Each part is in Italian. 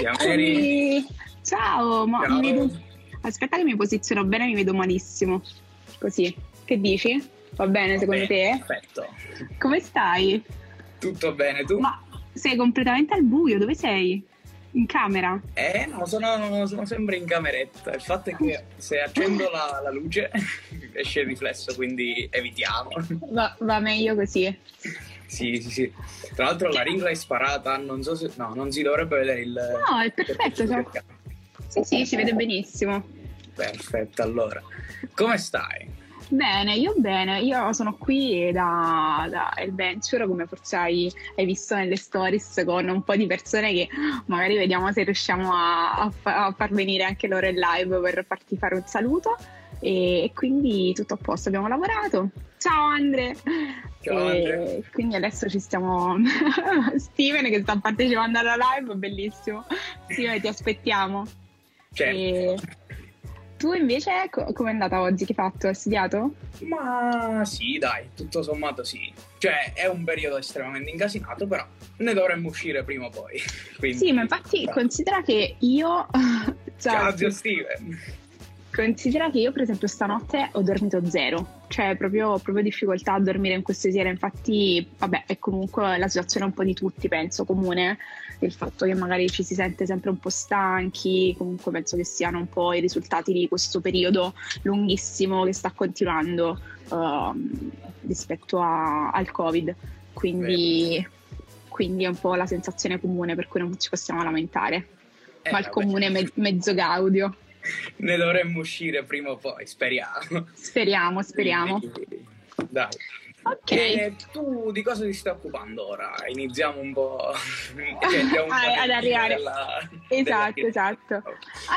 Eccomi! Ciao, ma Ciao. mi vedo... Aspetta che mi posiziono bene, mi vedo malissimo. Così, che dici? Va bene secondo te? Perfetto. Come stai? Tutto bene, tu? Ma sei completamente al buio, dove sei? In camera? Eh, no, sono, sono sempre in cameretta. Il fatto è che se accendo la, la luce esce il riflesso, quindi evitiamo. Va, va meglio così. Sì, sì, sì. Tra l'altro la ring l'hai sparata, non so se... No, non si dovrebbe vedere il... No, è perfetto, cioè- Sì, sì, si vede benissimo. Perfetto, allora. Come stai? Bene, io bene, io sono qui da, da Adventure, come forse hai, hai visto nelle stories, con un po' di persone che magari vediamo se riusciamo a, a fa- a far venire anche loro in live per farti fare un saluto. E, quindi tutto a posto, abbiamo lavorato. Ciao Andre! Ciao, Andre. Quindi adesso ci stiamo. Steven che sta partecipando alla live, bellissimo. Steven, ti aspettiamo. Certo. E tu invece co- com'è andata oggi? Che hai fatto? Hai studiato? Ma sì, dai, tutto sommato sì. Cioè, è un periodo estremamente incasinato, però ne dovremmo uscire prima o poi. Quindi... Sì, ma infatti considera che io. Ciao, zio Steven. Considera che io, per esempio, stanotte ho dormito zero, cioè proprio, proprio difficoltà a dormire in queste sere. Infatti, vabbè, è comunque la situazione un po' di tutti, penso, comune. Il fatto che magari ci si sente sempre un po' stanchi, comunque penso che siano un po' i risultati di questo periodo lunghissimo che sta continuando ehm, rispetto a- al Covid. Quindi, quindi è un po' la sensazione comune per cui non ci possiamo lamentare. Eh, Ma il vabbè, comune me- mezzo gaudio. Ne dovremmo uscire prima o poi, speriamo. Speriamo, speriamo. Dai. Ok. E tu di cosa ti stai occupando ora? Iniziamo un po'. cioè, po' ad arrivare. della- Esatto, della- esatto.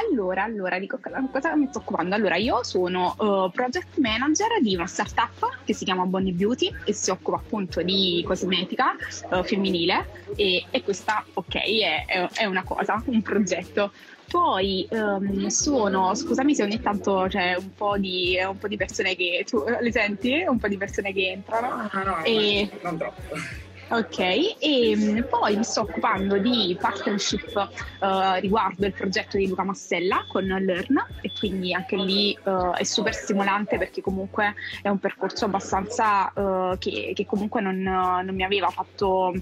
Allora, allora, dico cosa mi sto occupando? Allora, io sono uh, project manager di una startup che si chiama Bonnie Beauty e si occupa appunto di cosmetica uh, femminile e, e questa, ok, è- è una cosa, un progetto. Poi ehm, sono, scusami se ogni tanto c'è un po' di, un po' di persone che tu le senti? Un po' di persone che entrano. No, no, no, E- non troppo. Ok, e mh, poi mi sto occupando di partnership eh, riguardo il progetto di Luca Massella con Learn e quindi anche lì eh, è super stimolante perché comunque è un percorso abbastanza eh, che, che comunque non, non mi aveva fatto...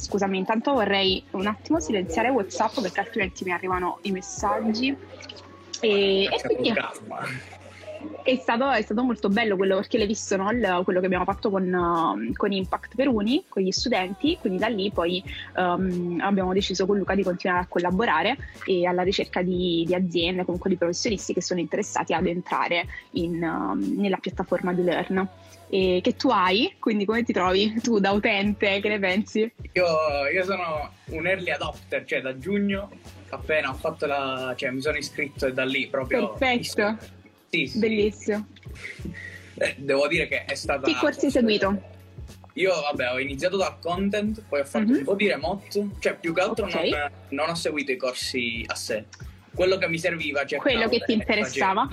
Scusami, intanto vorrei un attimo silenziare WhatsApp perché altrimenti mi arrivano i messaggi. E, e quindi è stato, è stato molto bello quello perché l'hai visto no? Il- quello che abbiamo fatto con, uh, con Impact per Uni, con gli studenti, quindi da lì poi um, abbiamo deciso con Luca di continuare a collaborare e alla ricerca di, di aziende, comunque di professionisti che sono interessati ad entrare in, um, nella piattaforma di Learn. E che tu hai, quindi come ti trovi tu da utente, che ne pensi? Io, io sono un early adopter, cioè da giugno appena ho fatto la. cioè mi sono iscritto e da lì proprio. Perfetto, Sì, sì. bellissimo. Eh, Devo dire che è stata. Che corsi hai seguito? Io, vabbè, ho iniziato dal content, poi ho fatto Mhm. un po' di remote, cioè più che altro Ok. non, non ho seguito i corsi a sé. Quello che mi serviva, cioè. Quello che ti interessava?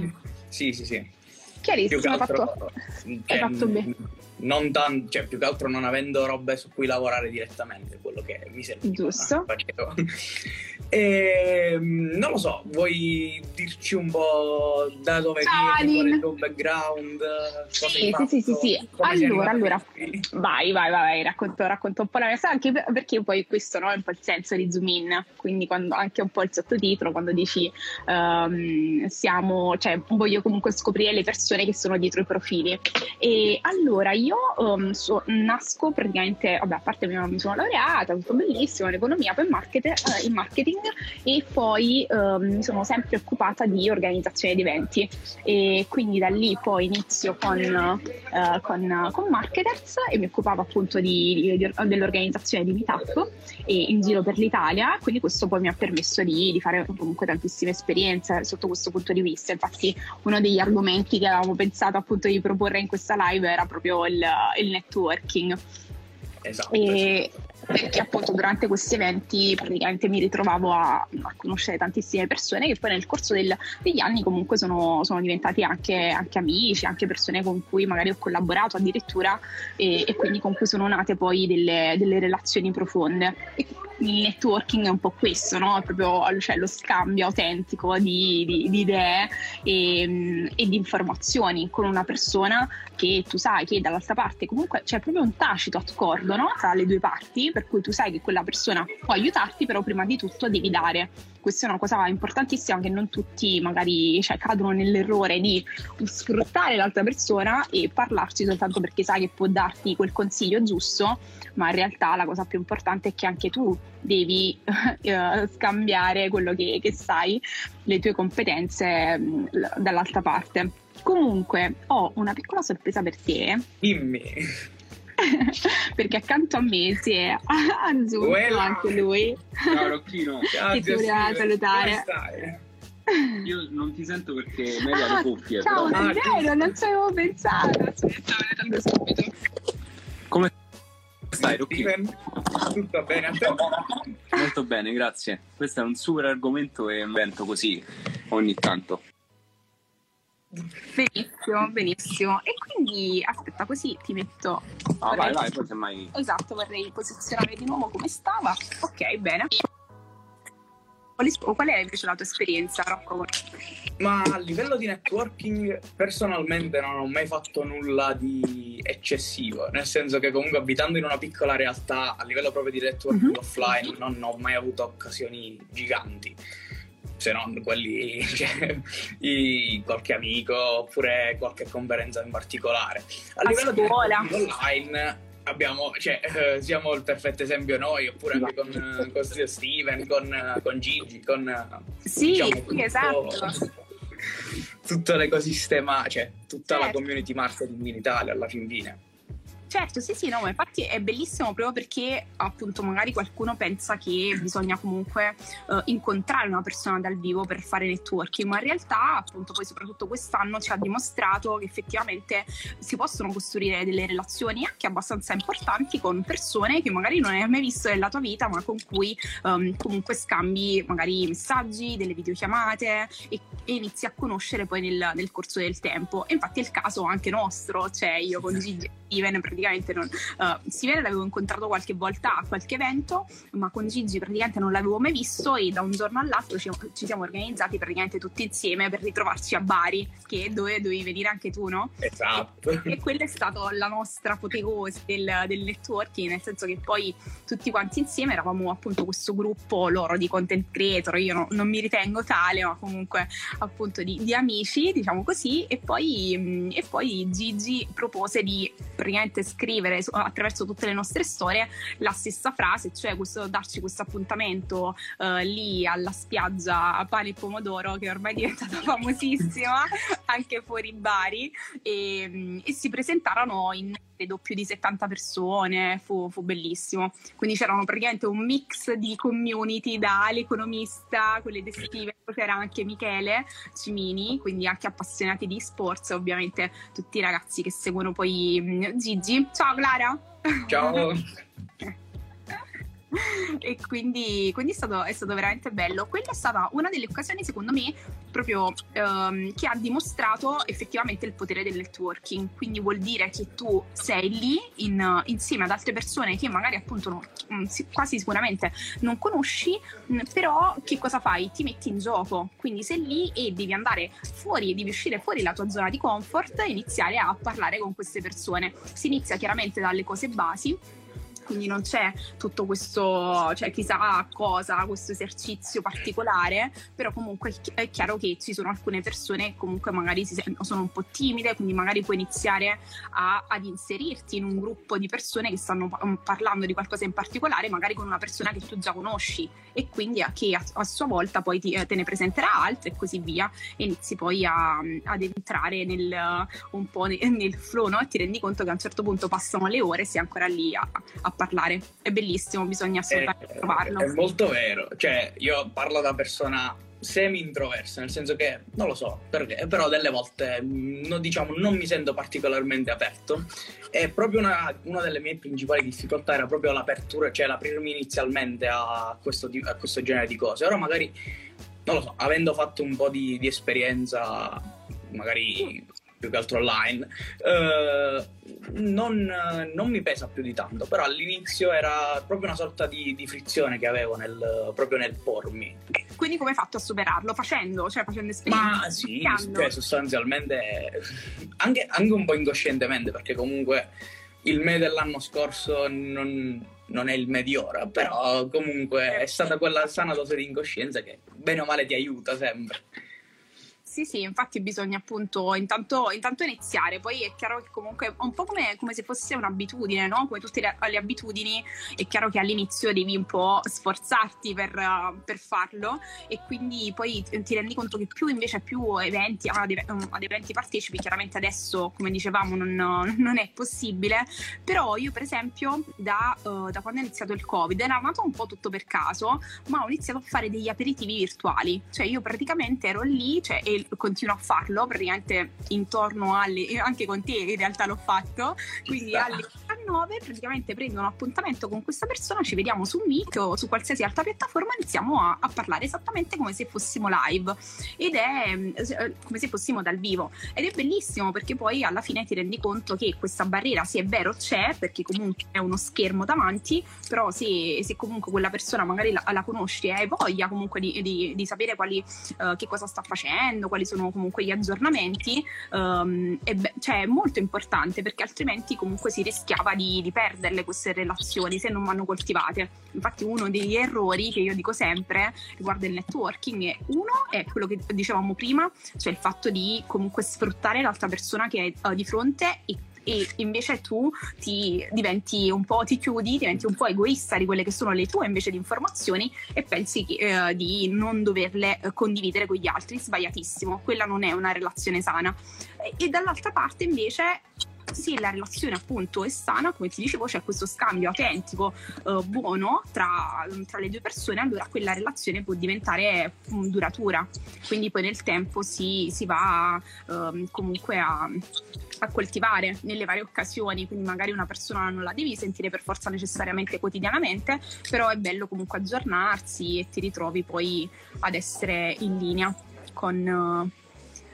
Sì, sì, sì. Chiarissimo, hai fatto, hai fatto bene. Non tanto, cioè più che altro non avendo robe su cui lavorare direttamente, quello che mi serviva. Giusto. facevo. E, non lo so, vuoi dirci un po' da dove Ciao, vieni, il tuo background? Sì, hai sì, sì, sì, fatto, Allora, allora. Vai, vai, vai, racconto, racconto un po' la mia storia, anche per- perché poi questo no, è un po' il senso di Zoom In, quindi quando, anche un po' il sottotitolo, quando dici ehm, siamo, cioè voglio comunque scoprire le persone che sono dietro i profili. E allora io ehm, so- nasco praticamente, vabbè, a parte mi, sono laureata, tutto bellissimo in economia, poi in, market- eh, in marketing e poi ehm, mi sono sempre occupata di organizzazione di eventi e quindi da lì poi inizio con, eh, con, con marketers e mi occupavo appunto di, di- dell'organizzazione di meetup e in giro per l'Italia, quindi questo poi mi ha permesso di, di fare comunque tantissime esperienze sotto questo punto di vista. Infatti uno degli argomenti che avevamo pensato appunto di proporre in questa live era proprio il, il networking. Esatto. E perché appunto durante questi eventi praticamente mi ritrovavo a, a conoscere tantissime persone che poi nel corso del- degli anni comunque sono, sono diventati anche, anche amici, anche persone con cui magari ho collaborato addirittura e, e quindi con cui sono nate poi delle, delle relazioni profonde. E, il networking è un po' questo, no? Proprio cioè, lo scambio autentico di, di, di idee e, e, di informazioni con una persona che tu sai che dall'altra parte comunque c'è proprio un tacito accordo no? tra le due parti, per cui tu sai che quella persona può aiutarti, però prima di tutto devi dare. Questa è una cosa importantissima che non tutti magari cioè, cadono nell'errore di sfruttare l'altra persona e parlarci soltanto perché sai che può darti quel consiglio giusto, ma in realtà la cosa più importante è che anche tu devi uh, scambiare quello che, che, sai, le tue competenze dall'altra parte. Comunque ho una piccola sorpresa per te. Dimmi. perché accanto a me si è aggiunto Uela. anche lui. Ciao Rocchino. Che ti voleva salutare. Io non ti sento perché meglio ah, le cuffie. Ciao, però. davvero, non ci avevo pensato. Aspetta, subito. Come stai, Rocchino? Tutto bene a te? Molto bene, grazie. Questo è un super argomento e un evento così ogni tanto. Benissimo, benissimo. E quindi aspetta, così ti metto. Ah, vai, vai, poi semmai. Esatto, vorrei posizionare di nuovo come stava. Ok, bene. Qual è invece la tua esperienza, Rocco? Ma a livello di networking, personalmente non ho mai fatto nulla di eccessivo, nel senso che comunque abitando in una piccola realtà, a livello proprio di networking mm-hmm. offline, non ho mai avuto occasioni giganti se non quelli, cioè, i, qualche amico oppure qualche conferenza in particolare. A, a livello scuola. di online abbiamo, cioè, eh, siamo il perfetto esempio noi, oppure anche con, eh, con Steven, con, con Gigi, con... Sì, diciamo, tutto, esatto. Tutto l'ecosistema, cioè tutta certo. la community marketing in Italia alla fin fine. Certo, sì, sì, no, ma infatti è bellissimo proprio perché appunto magari qualcuno pensa che bisogna comunque uh, incontrare una persona dal vivo per fare networking, ma in realtà appunto poi soprattutto quest'anno ci ha dimostrato che effettivamente si possono costruire delle relazioni anche abbastanza importanti con persone che magari non hai mai visto nella tua vita, ma con cui um, comunque scambi magari messaggi, delle videochiamate e, e inizi a conoscere poi nel, nel, corso del tempo. E infatti è il caso anche nostro, cioè io con Gigi Steven praticamente non, uh, Steven l'avevo incontrato qualche volta a qualche evento, ma con Gigi praticamente non l'avevo mai visto e da un giorno all'altro ci, ci siamo organizzati praticamente tutti insieme per ritrovarci a Bari, che dove dovevi venire anche tu, no? Esatto. E, e quella è stata la nostra apoteosi del, del networking, nel senso che poi tutti quanti insieme eravamo appunto questo gruppo loro di content creator, io no, non mi ritengo tale, ma comunque appunto di, di amici, diciamo così, e poi, e poi Gigi propose di praticamente scrivere attraverso tutte le nostre storie la stessa frase, cioè questo, darci questo appuntamento uh, lì alla spiaggia a pane e pomodoro che ormai è diventata famosissima anche fuori Bari e, e si presentarono in credo più di 70 persone, fu, fu, bellissimo. Quindi c'erano praticamente un mix di community dall'economista, quelle destive, poi c'era anche Michele Cimini, quindi anche appassionati di sports, ovviamente tutti i ragazzi che seguono poi mm, Gigi. Ciao Clara! Ciao! e quindi, quindi è, stato, è, stato, veramente bello. Quella è stata una delle occasioni, secondo me, proprio ehm, che ha dimostrato effettivamente il potere del networking. Quindi vuol dire che tu sei lì in, insieme ad altre persone che magari appunto no, mm, quasi sicuramente non conosci, mm, però che cosa fai? Ti metti in gioco. Quindi sei lì e devi andare fuori, devi uscire fuori la tua zona di comfort e iniziare a parlare con queste persone. Si inizia chiaramente dalle cose basi quindi non c'è tutto questo, cioè chissà cosa, questo esercizio particolare, però comunque è chiaro che ci sono alcune persone che comunque magari sono un po' timide, quindi magari puoi iniziare a, ad inserirti in un gruppo di persone che stanno parlando di qualcosa in particolare, magari con una persona che tu già conosci e quindi a, che a, a sua volta poi ti, te ne presenterà altre e così via e inizi poi a, ad entrare nel, un po' nel, nel flow no? e ti rendi conto che a un certo punto passano le ore e sei ancora lì a, a parlare. È bellissimo, bisogna assolutamente è, provarlo. È molto vero, cioè io parlo da persona semi-introversa, nel senso che non lo so perché, però delle volte mm, no, diciamo, non mi sento particolarmente aperto e proprio una, una, delle mie principali difficoltà era proprio l'apertura, cioè l'aprirmi inizialmente a questo, a questo genere di cose. Ora magari, non lo so, avendo fatto un po' di, di esperienza, magari più che altro online, eh, non, non, mi pesa più di tanto, però all'inizio era proprio una sorta di, di frizione che avevo nel, proprio nel pormi. Quindi come hai fatto a superarlo? Facendo, cioè facendo esperienze? Ma sì, cioè, sostanzialmente anche, anche, un po' incoscientemente, perché comunque il me dell'anno scorso non, non è il me di ora, però comunque è stata quella sana dose di incoscienza che bene o male ti aiuta sempre. Sì, sì, infatti bisogna appunto intanto, intanto, iniziare, poi è chiaro che comunque è un po' come, come se fosse un'abitudine, no? Come tutte le, le, abitudini, è chiaro che all'inizio devi un po' sforzarti per, per, farlo e quindi poi ti rendi conto che più invece più eventi, ad, ad eventi partecipi, chiaramente adesso come dicevamo non, non, è possibile, però io per esempio da, uh, da quando è iniziato il Covid era nato un po' tutto per caso, ma ho iniziato a fare degli aperitivi virtuali, cioè io praticamente ero lì cioè, e continuo a farlo praticamente intorno alle anche con te in realtà l'ho fatto quindi alle 19 praticamente prendo un appuntamento con questa persona ci vediamo su Meet o su qualsiasi altra piattaforma iniziamo a, a parlare esattamente come se fossimo live. Ed è eh, come se fossimo dal vivo. Ed è bellissimo perché poi alla fine ti rendi conto che questa barriera se è vero c'è perché comunque è uno schermo davanti però se, se comunque quella persona magari la, la conosci e hai voglia comunque di, di, di sapere quali, uh, che cosa sta facendo quali sono comunque gli aggiornamenti, um, è, be- cioè è molto importante perché altrimenti comunque si rischiava di, di perderle queste relazioni se non vanno coltivate. Infatti uno degli errori che io dico sempre riguardo il networking è uno è quello che dicevamo prima, cioè il fatto di comunque sfruttare l'altra persona che hai uh, di fronte e e invece tu ti diventi un po', ti chiudi, diventi un po' egoista di quelle che sono le tue invece di informazioni e pensi che, eh, di non doverle eh, condividere con gli altri. Sbagliatissimo, quella non è una relazione sana. E, e dall'altra parte invece sì, la relazione appunto è sana, come ti dicevo, c'è questo scambio autentico, eh, buono tra, tra, le due persone, allora quella relazione può diventare um, duratura. Quindi poi nel tempo si, si va um, comunque a, a coltivare nelle varie occasioni, quindi magari una persona non la devi sentire per forza necessariamente quotidianamente, però è bello comunque aggiornarsi e ti ritrovi poi ad essere in linea con, uh,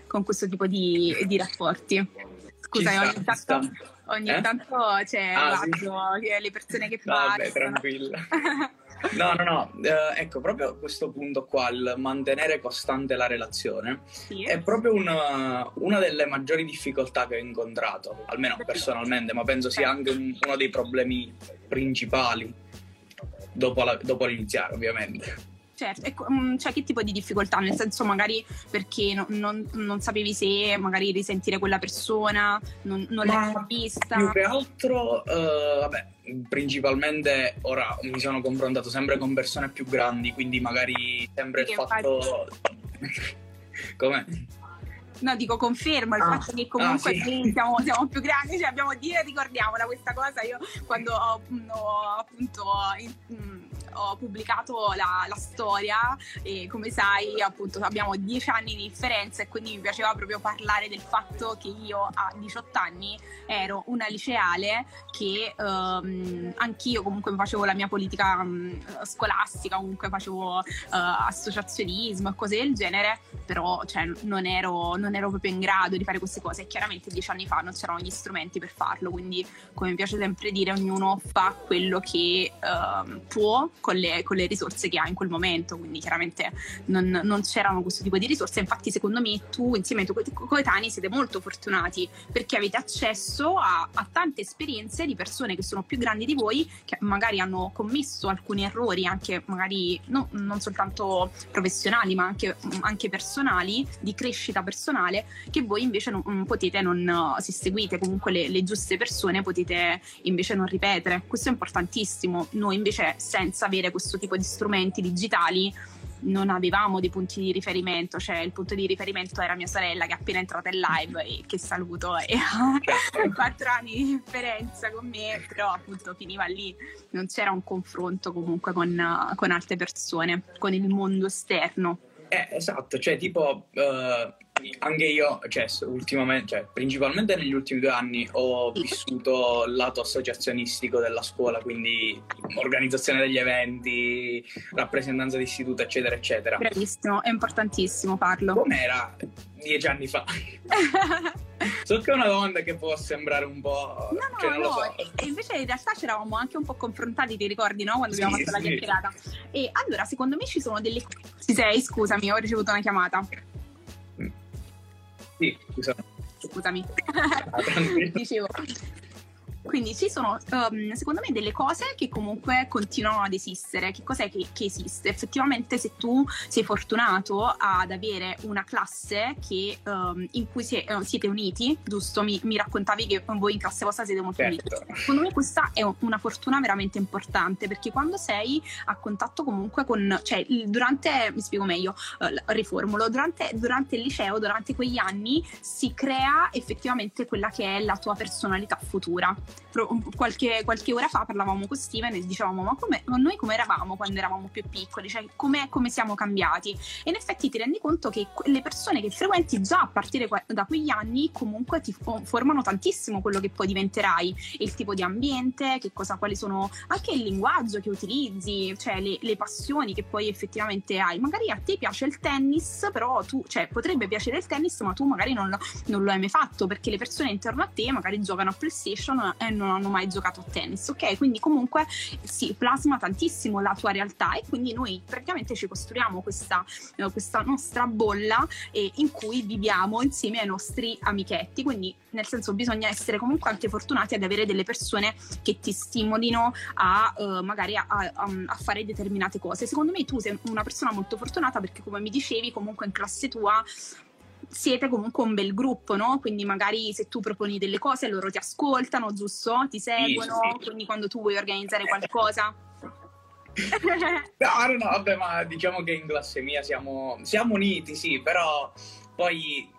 con questo tipo di, di rapporti. Scusa, ogni tanto, ogni eh? tanto c'è ah, sì. le persone che parlano. Vabbè, tranquilla. No, no, no, eh, ecco, proprio questo punto qua, il mantenere costante la relazione, sì. è proprio una, una, delle maggiori difficoltà che ho incontrato, almeno personalmente, ma penso sia anche un, uno dei problemi principali dopo, la, dopo l'iniziare, ovviamente. Certo, ecco, cioè che tipo di difficoltà? Nel senso magari perché no, non, non, sapevi se magari risentire quella persona, non, non l'hai vista? Più che altro, uh, vabbè, principalmente ora mi sono confrontato sempre con persone più grandi, quindi magari sempre il fatto... Come? No, dico confermo il ah, fatto che comunque ah, sì. siamo, siamo, più grandi, cioè abbiamo dire, ricordiamola questa cosa. Io quando ho, ho appunto in, ho pubblicato la, la, storia e come sai appunto abbiamo dieci anni di differenza e quindi mi piaceva proprio parlare del fatto che io a 18 anni ero una liceale che um, anch'io comunque facevo la mia politica um, scolastica, comunque facevo uh, associazionismo e cose del genere, però cioè, non, ero, non ero proprio in grado di fare queste cose. E chiaramente dieci anni fa non c'erano gli strumenti per farlo, quindi come mi piace sempre dire ognuno fa quello che uh, può con le, con le, risorse che ha in quel momento, quindi chiaramente non, non, c'erano questo tipo di risorse, infatti secondo me tu insieme ai tuoi coetanei siete molto fortunati perché avete accesso a, a, tante esperienze di persone che sono più grandi di voi, che magari hanno commesso alcuni errori, anche magari no, non soltanto professionali ma anche, anche, personali, di crescita personale, che voi invece non, potete non, se seguite comunque le, le giuste persone, potete invece non ripetere. Questo è importantissimo. Noi invece senza avere questo tipo di strumenti digitali non avevamo dei punti di riferimento, cioè il punto di riferimento era mia sorella che è appena entrata in live e che saluto e ha quattro anni di differenza con me, però appunto finiva lì, non c'era un confronto comunque con, con altre persone, con il mondo esterno. Eh, esatto, cioè tipo uh, anche io, cioè, ultimamente, cioè, principalmente negli ultimi due anni ho vissuto il lato associazionistico della scuola, quindi organizzazione degli eventi, rappresentanza di istituto, eccetera, eccetera. Bravissimo, è importantissimo farlo. Com'era dieci anni fa? so che è una domanda che può sembrare un po'. No, no, cioè, no. So. E invece in realtà ci eravamo anche un po' confrontati, ti ricordi, no? Quando abbiamo sì, fatto sì. la chiacchierata. E allora, secondo me ci sono delle. Ci sei? Scusami, ho ricevuto una chiamata. Sì, scusa. Scusami. Ah, tranquillo. Dicevo. Quindi ci sono, um, secondo me, delle cose che comunque continuano ad esistere. Che cos'è che, che, esiste? Effettivamente, se tu sei fortunato ad avere una classe che, um, in cui si, uh, siete uniti, giusto? Mi, mi, raccontavi che voi in classe vostra siete molto certo. uniti. Secondo me questa è una fortuna veramente importante perché quando sei a contatto comunque con, cioè durante, mi spiego meglio, uh, riformulo, durante, durante il liceo, durante quegli anni si crea effettivamente quella che è la tua personalità futura qualche, qualche, ora fa parlavamo con Steven e dicevamo ma come, noi come eravamo quando eravamo più piccoli, cioè come, come, siamo cambiati? E in effetti ti rendi conto che le persone che frequenti già a partire da quegli anni comunque ti formano tantissimo quello che poi diventerai, il tipo di ambiente, che cosa, quali sono anche il linguaggio che utilizzi, cioè le, le passioni che poi effettivamente hai. Magari a te piace il tennis, però tu, cioè potrebbe piacere il tennis, ma tu magari non non lo hai mai fatto perché le persone intorno a te magari giocano a PlayStation e non hanno mai giocato a tennis, ok? Quindi comunque si plasma tantissimo la tua realtà e quindi noi praticamente ci costruiamo questa, eh, questa nostra bolla eh, in cui viviamo insieme ai nostri amichetti, quindi nel senso bisogna essere comunque anche fortunati ad avere delle persone che ti stimolino a eh, magari a, a, a, fare determinate cose. Secondo me tu sei una persona molto fortunata perché come mi dicevi comunque in classe tua siete comunque un bel gruppo, no? Quindi magari se tu proponi delle cose loro ti ascoltano, giusto? Ti seguono, sì, sì. quindi quando tu vuoi organizzare qualcosa. no, no, no, vabbè, ma diciamo che in classe mia siamo, siamo uniti, sì, però poi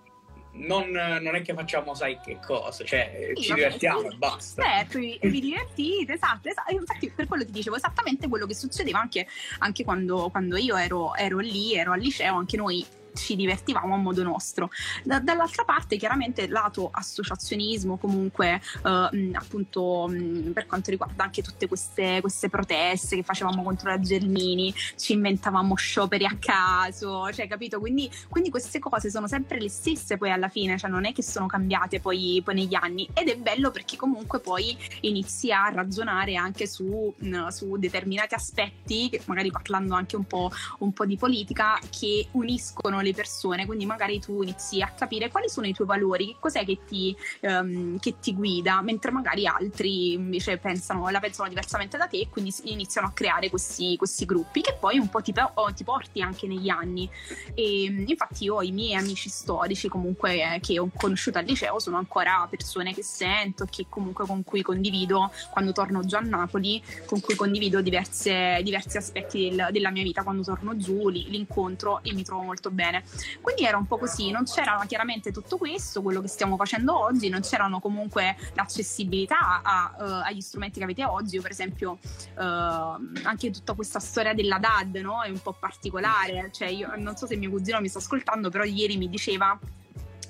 non, non, è che facciamo sai che cosa, cioè sì, ci vabbè, divertiamo sì. e basta. Certo, vi, vi divertite, esatto, esatto, Infatti per quello ti dicevo esattamente quello che succedeva anche, anche quando, quando, io ero, ero lì, ero al liceo, anche noi ci divertivamo a modo nostro. Da, dall'altra parte, chiaramente, lato associazionismo, comunque, eh, appunto, mh, per quanto riguarda anche tutte queste, queste, proteste che facevamo contro la Gelmini, ci inventavamo scioperi a caso, cioè, capito? Quindi, quindi, queste cose sono sempre le stesse poi alla fine, cioè non è che sono cambiate poi, poi negli anni. Ed è bello perché comunque poi inizi a ragionare anche su, mh, su determinati aspetti, magari parlando anche un po', un po' di politica, che uniscono le persone, quindi magari tu inizi a capire quali sono i tuoi valori, che cos'è che ti, um, che ti guida, mentre magari altri invece pensano, la pensano diversamente da te e quindi iniziano a creare questi, questi gruppi che poi un po' ti, ti, porti anche negli anni. E infatti io ho i miei amici storici comunque eh, che ho conosciuto al liceo sono ancora persone che sento, che comunque con cui condivido quando torno giù a Napoli, con cui condivido diverse, diversi aspetti del, della mia vita quando torno giù, li, li incontro e mi trovo molto bene. Quindi era un po' così, non c'era chiaramente tutto questo, quello che stiamo facendo oggi, non c'erano comunque l'accessibilità a, uh, agli strumenti che avete oggi. Per esempio, uh, anche tutta questa storia della DAD no? è un po' particolare. Cioè, io non so se mio cugino mi sta ascoltando, però ieri mi diceva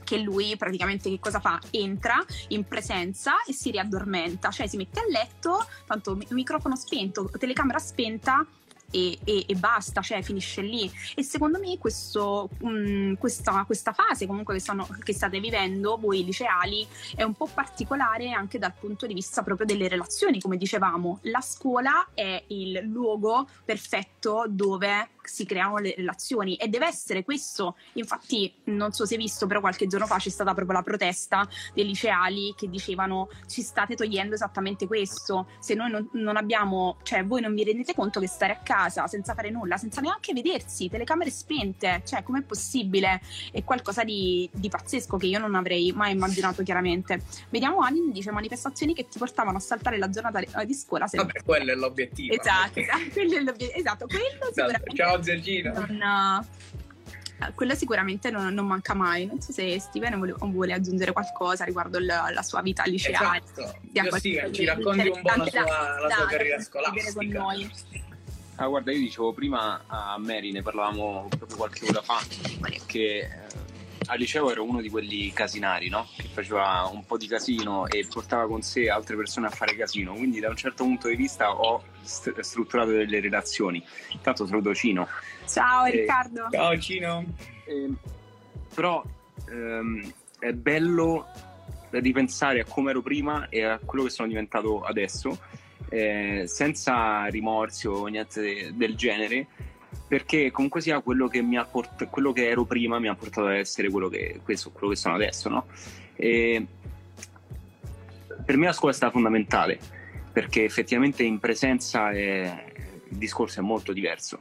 che lui praticamente che cosa fa? Entra in presenza e si riaddormenta, cioè si mette a letto, tanto microfono spento, telecamera spenta e, e, e, basta, cioè finisce lì. E secondo me questo, mh, questa, questa, fase comunque che, stanno, che, state vivendo voi liceali è un po' particolare anche dal punto di vista proprio delle relazioni, come dicevamo. La scuola è il luogo perfetto dove si creano le relazioni e deve essere questo. Infatti, non so se hai visto, però qualche giorno fa c'è stata proprio la protesta dei liceali che dicevano ci state togliendo esattamente questo. Se noi non, non abbiamo, cioè voi non vi rendete conto che stare a casa senza fare nulla, senza neanche vedersi, telecamere spente, cioè com'è possibile? È qualcosa di, di pazzesco che io non avrei mai immaginato chiaramente. Vediamo Anin dice manifestazioni che ti portavano a saltare la giornata di scuola. Sempre. Vabbè, quello è l'obiettivo. Esatto, esatto, quello è l'obiettivo. Esatto, quello sicuramente. Ciao Zergino. Non, quello sicuramente non, non, manca mai. Non so se Steven vuole, vuole aggiungere qualcosa riguardo la, la sua vita liceale. Esatto. Io sì, ci racconti un po' la sua, la sua carriera scolastica. Con noi. Ah, guarda, io dicevo prima a Mary, ne parlavamo proprio qualche ora fa, che eh, al liceo ero uno di quelli casinari, no? Che faceva un po' di casino e portava con sé altre persone a fare casino. Quindi, da un certo punto di vista, ho st- strutturato delle relazioni. Intanto saluto Cino. Ciao, e... Riccardo. Ciao, Cino. E... però ehm, è bello ripensare a come ero prima e a quello che sono diventato adesso, eh, senza rimorsi o niente del genere perché comunque sia quello che, mi ha port- quello che ero prima mi ha portato ad essere quello che, questo, quello che sono adesso, no? E per me la scuola è stata fondamentale perché effettivamente in presenza è, il discorso è molto diverso.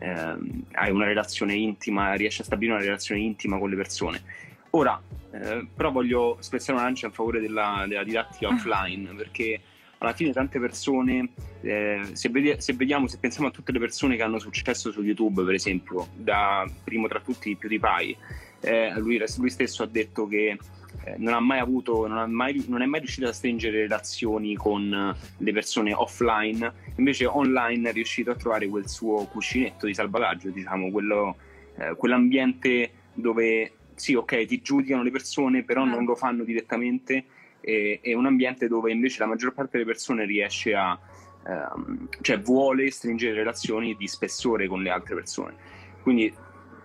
Eh, hai una relazione intima, riesci a stabilire una relazione intima con le persone. Ora, eh, però voglio spezzare una lancia in favore della, della didattica ah. offline perché alla fine tante persone, eh, se, vedi- se, vediamo, se pensiamo a tutte le persone che hanno successo su YouTube, per esempio, da primo tra tutti PewDiePie, eh, lui, lui stesso ha detto che eh, non ha mai avuto, non, ha mai, non, è mai riuscito a stringere relazioni con le persone offline, invece online è riuscito a trovare quel suo cuscinetto di salvataggio, diciamo, quello, eh, quell'ambiente dove sì, ok, ti giudicano le persone, però non lo fanno direttamente e, è un ambiente dove invece la maggior parte delle persone riesce a, ehm, cioè vuole stringere relazioni di spessore con le altre persone. Quindi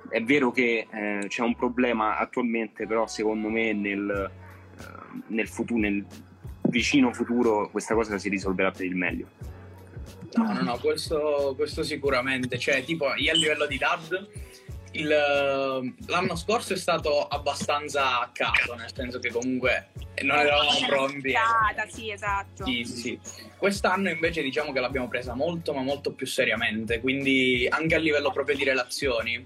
è vero che eh, c'è un problema attualmente, però secondo me nel, eh, nel, futuro, nel vicino futuro questa cosa si risolverà per il meglio. No, no, no, questo, questo sicuramente. Cioè, tipo, io a livello di DAD il, l'anno scorso è stato abbastanza a caso, nel senso che comunque non eravamo pronti. Stata, sì, esatto. Sì, sì. Quest'anno invece diciamo che l'abbiamo presa molto, ma molto più seriamente, quindi anche a livello proprio di relazioni,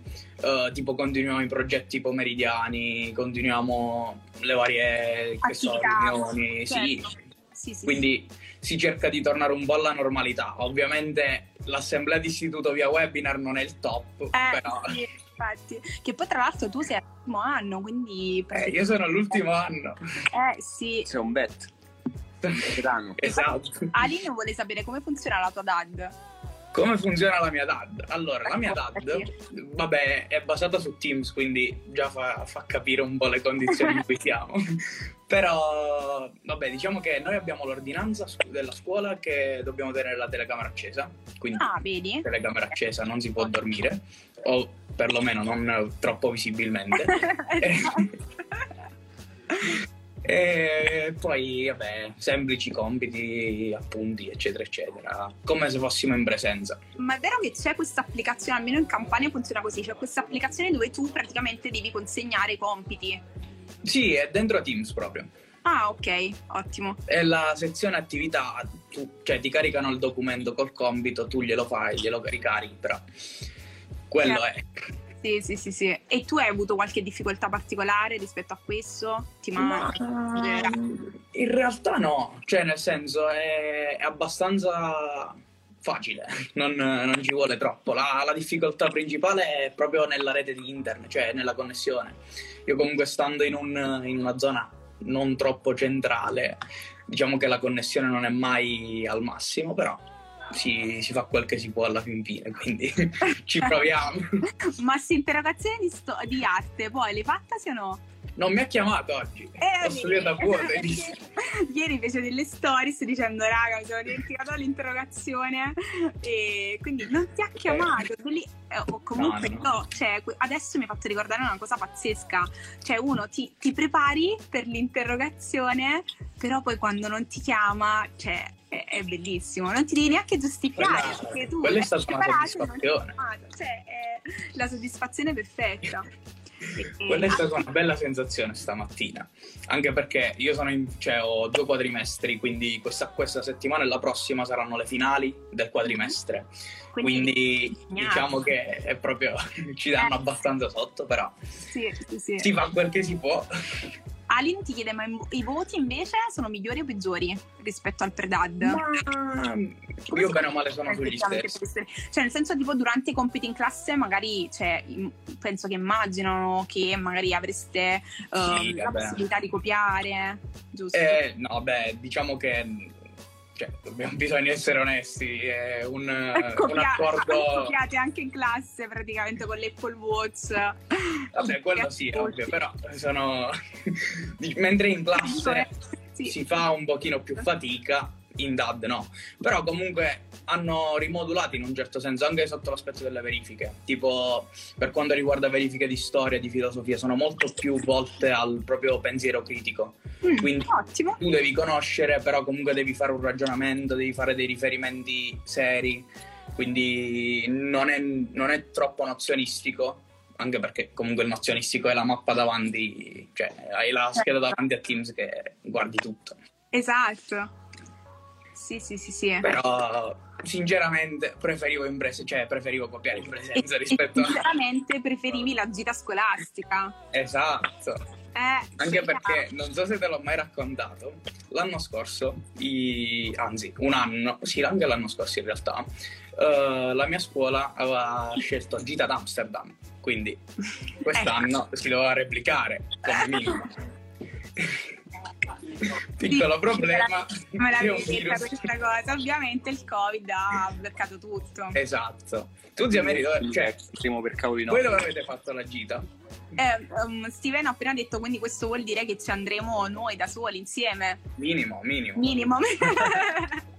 uh, tipo continuiamo i progetti pomeridiani, continuiamo le varie so, riunioni, certo. sì. Sì, sì, quindi si cerca di tornare un po' alla normalità. Ovviamente l'assemblea di istituto via webinar non è il top, eh, però... Sì infatti. Che poi tra l'altro tu sei all'ultimo anno, quindi... Eh, io sono all'ultimo anno. Eh sì. Sei un bet. esatto. Aline vuole sapere come funziona la tua DAD. Come funziona la mia DAD? Allora, la mia DAD, vabbè, è basata su Teams, quindi già fa, fa capire un po' le condizioni in cui siamo. Però, vabbè, diciamo che noi abbiamo l'ordinanza della scuola che dobbiamo tenere la telecamera accesa. Quindi, ah, vedi? telecamera accesa, non si può dormire, o perlomeno non troppo visibilmente. e poi, vabbè, semplici compiti, appunti, eccetera, eccetera, come se fossimo in presenza. Ma è vero che c'è questa applicazione, almeno in Campania funziona così, c'è questa applicazione dove tu praticamente devi consegnare i compiti. Sì, è dentro Teams proprio. Ah, ok, ottimo. È la sezione attività, tu, cioè ti caricano il documento col compito, tu glielo fai, glielo ricarichi, però quello certo. è. Sì, sì, sì, sì. E tu hai avuto qualche difficoltà particolare rispetto a questo? Ti manca? Ma... In realtà no, cioè nel senso è, è abbastanza facile, non, non, ci vuole troppo. La, la, difficoltà principale è proprio nella rete di internet, cioè nella connessione. Io comunque stando in, un, in una zona non troppo centrale, diciamo che la connessione non è mai al massimo, però si, si, fa quel che si può alla fin fine, quindi ci proviamo. Ma se interrogazioni di, sto- di arte poi le fatte o no? Non mi ha chiamato oggi. Eh, Posso dire da vuoto. Ieri fece delle stories dicendo raga mi sono dimenticato l'interrogazione e quindi non ti ha chiamato. Lì, eh, o comunque no, no. no cioè, adesso mi ha fatto ricordare una cosa pazzesca. Cioè uno ti, ti prepari per l'interrogazione però poi quando non ti chiama cioè è, è bellissimo, non ti devi neanche giustificare quella, perché tu quella è stata una soddisfazione. Cioè, è la soddisfazione perfetta. Quella è stata una bella sensazione stamattina, anche perché io in, cioè, ho due quadrimestri, quindi questa, questa, settimana e la prossima saranno le finali del quadrimestre. Quindi, quindi diciamo che è proprio ci danno eh. abbastanza sotto, però sì, sì, sì. si fa quel che si può. Alin ti chiede: ma i voti invece sono migliori o peggiori rispetto al pre-dad? Ma io bene o male sono sugli stessi. Cioè, nel senso, tipo, durante i compiti in classe, magari cioè, penso che immaginano che magari avreste uh, sì, la possibilità di copiare, giusto? Eh, no, beh, diciamo che cioè, dobbiamo, bisogna essere onesti, è un, Copia- un accordo... Copiate anche in classe praticamente con l'Apple Watch. Vabbè, quello sì, ovvio, però sono... mentre in classe sì. si fa un pochino più fatica, in DAD no, però comunque hanno rimodulato in un certo senso anche sotto l'aspetto delle verifiche, tipo per quanto riguarda verifiche di storia di filosofia sono molto più volte al proprio pensiero critico, mm, quindi ottimo. tu devi conoscere però comunque devi fare un ragionamento, devi fare dei riferimenti seri, quindi non è, non è troppo nozionistico anche perché comunque il nozionistico è la mappa davanti, cioè hai la scheda davanti a Teams che guardi tutto. Esatto. Sì, sì, sì, sì. Però sinceramente preferivo in presenza, cioè preferivo copiare in presenza rispetto a... Sinceramente preferivi la gita scolastica. Esatto. Eh, Anche perché non so se te l'ho mai raccontato, l'anno scorso, i... anzi un anno, sì anche l'anno scorso in realtà, uh, la mia scuola aveva scelto gita ad Amsterdam, quindi quest'anno eh. si doveva replicare come minimo. Piccolo sì, problema. Me l'avevi detta questa cosa. Ovviamente il Covid ha bloccato tutto. Esatto. Tu, zia Mary, cioè, primo per cavoli no. Voi dove avete fatto la gita? Eh, um, Steven ha appena detto, quindi questo vuol dire che ci andremo noi da soli insieme. Minimo, minimo. Minimo.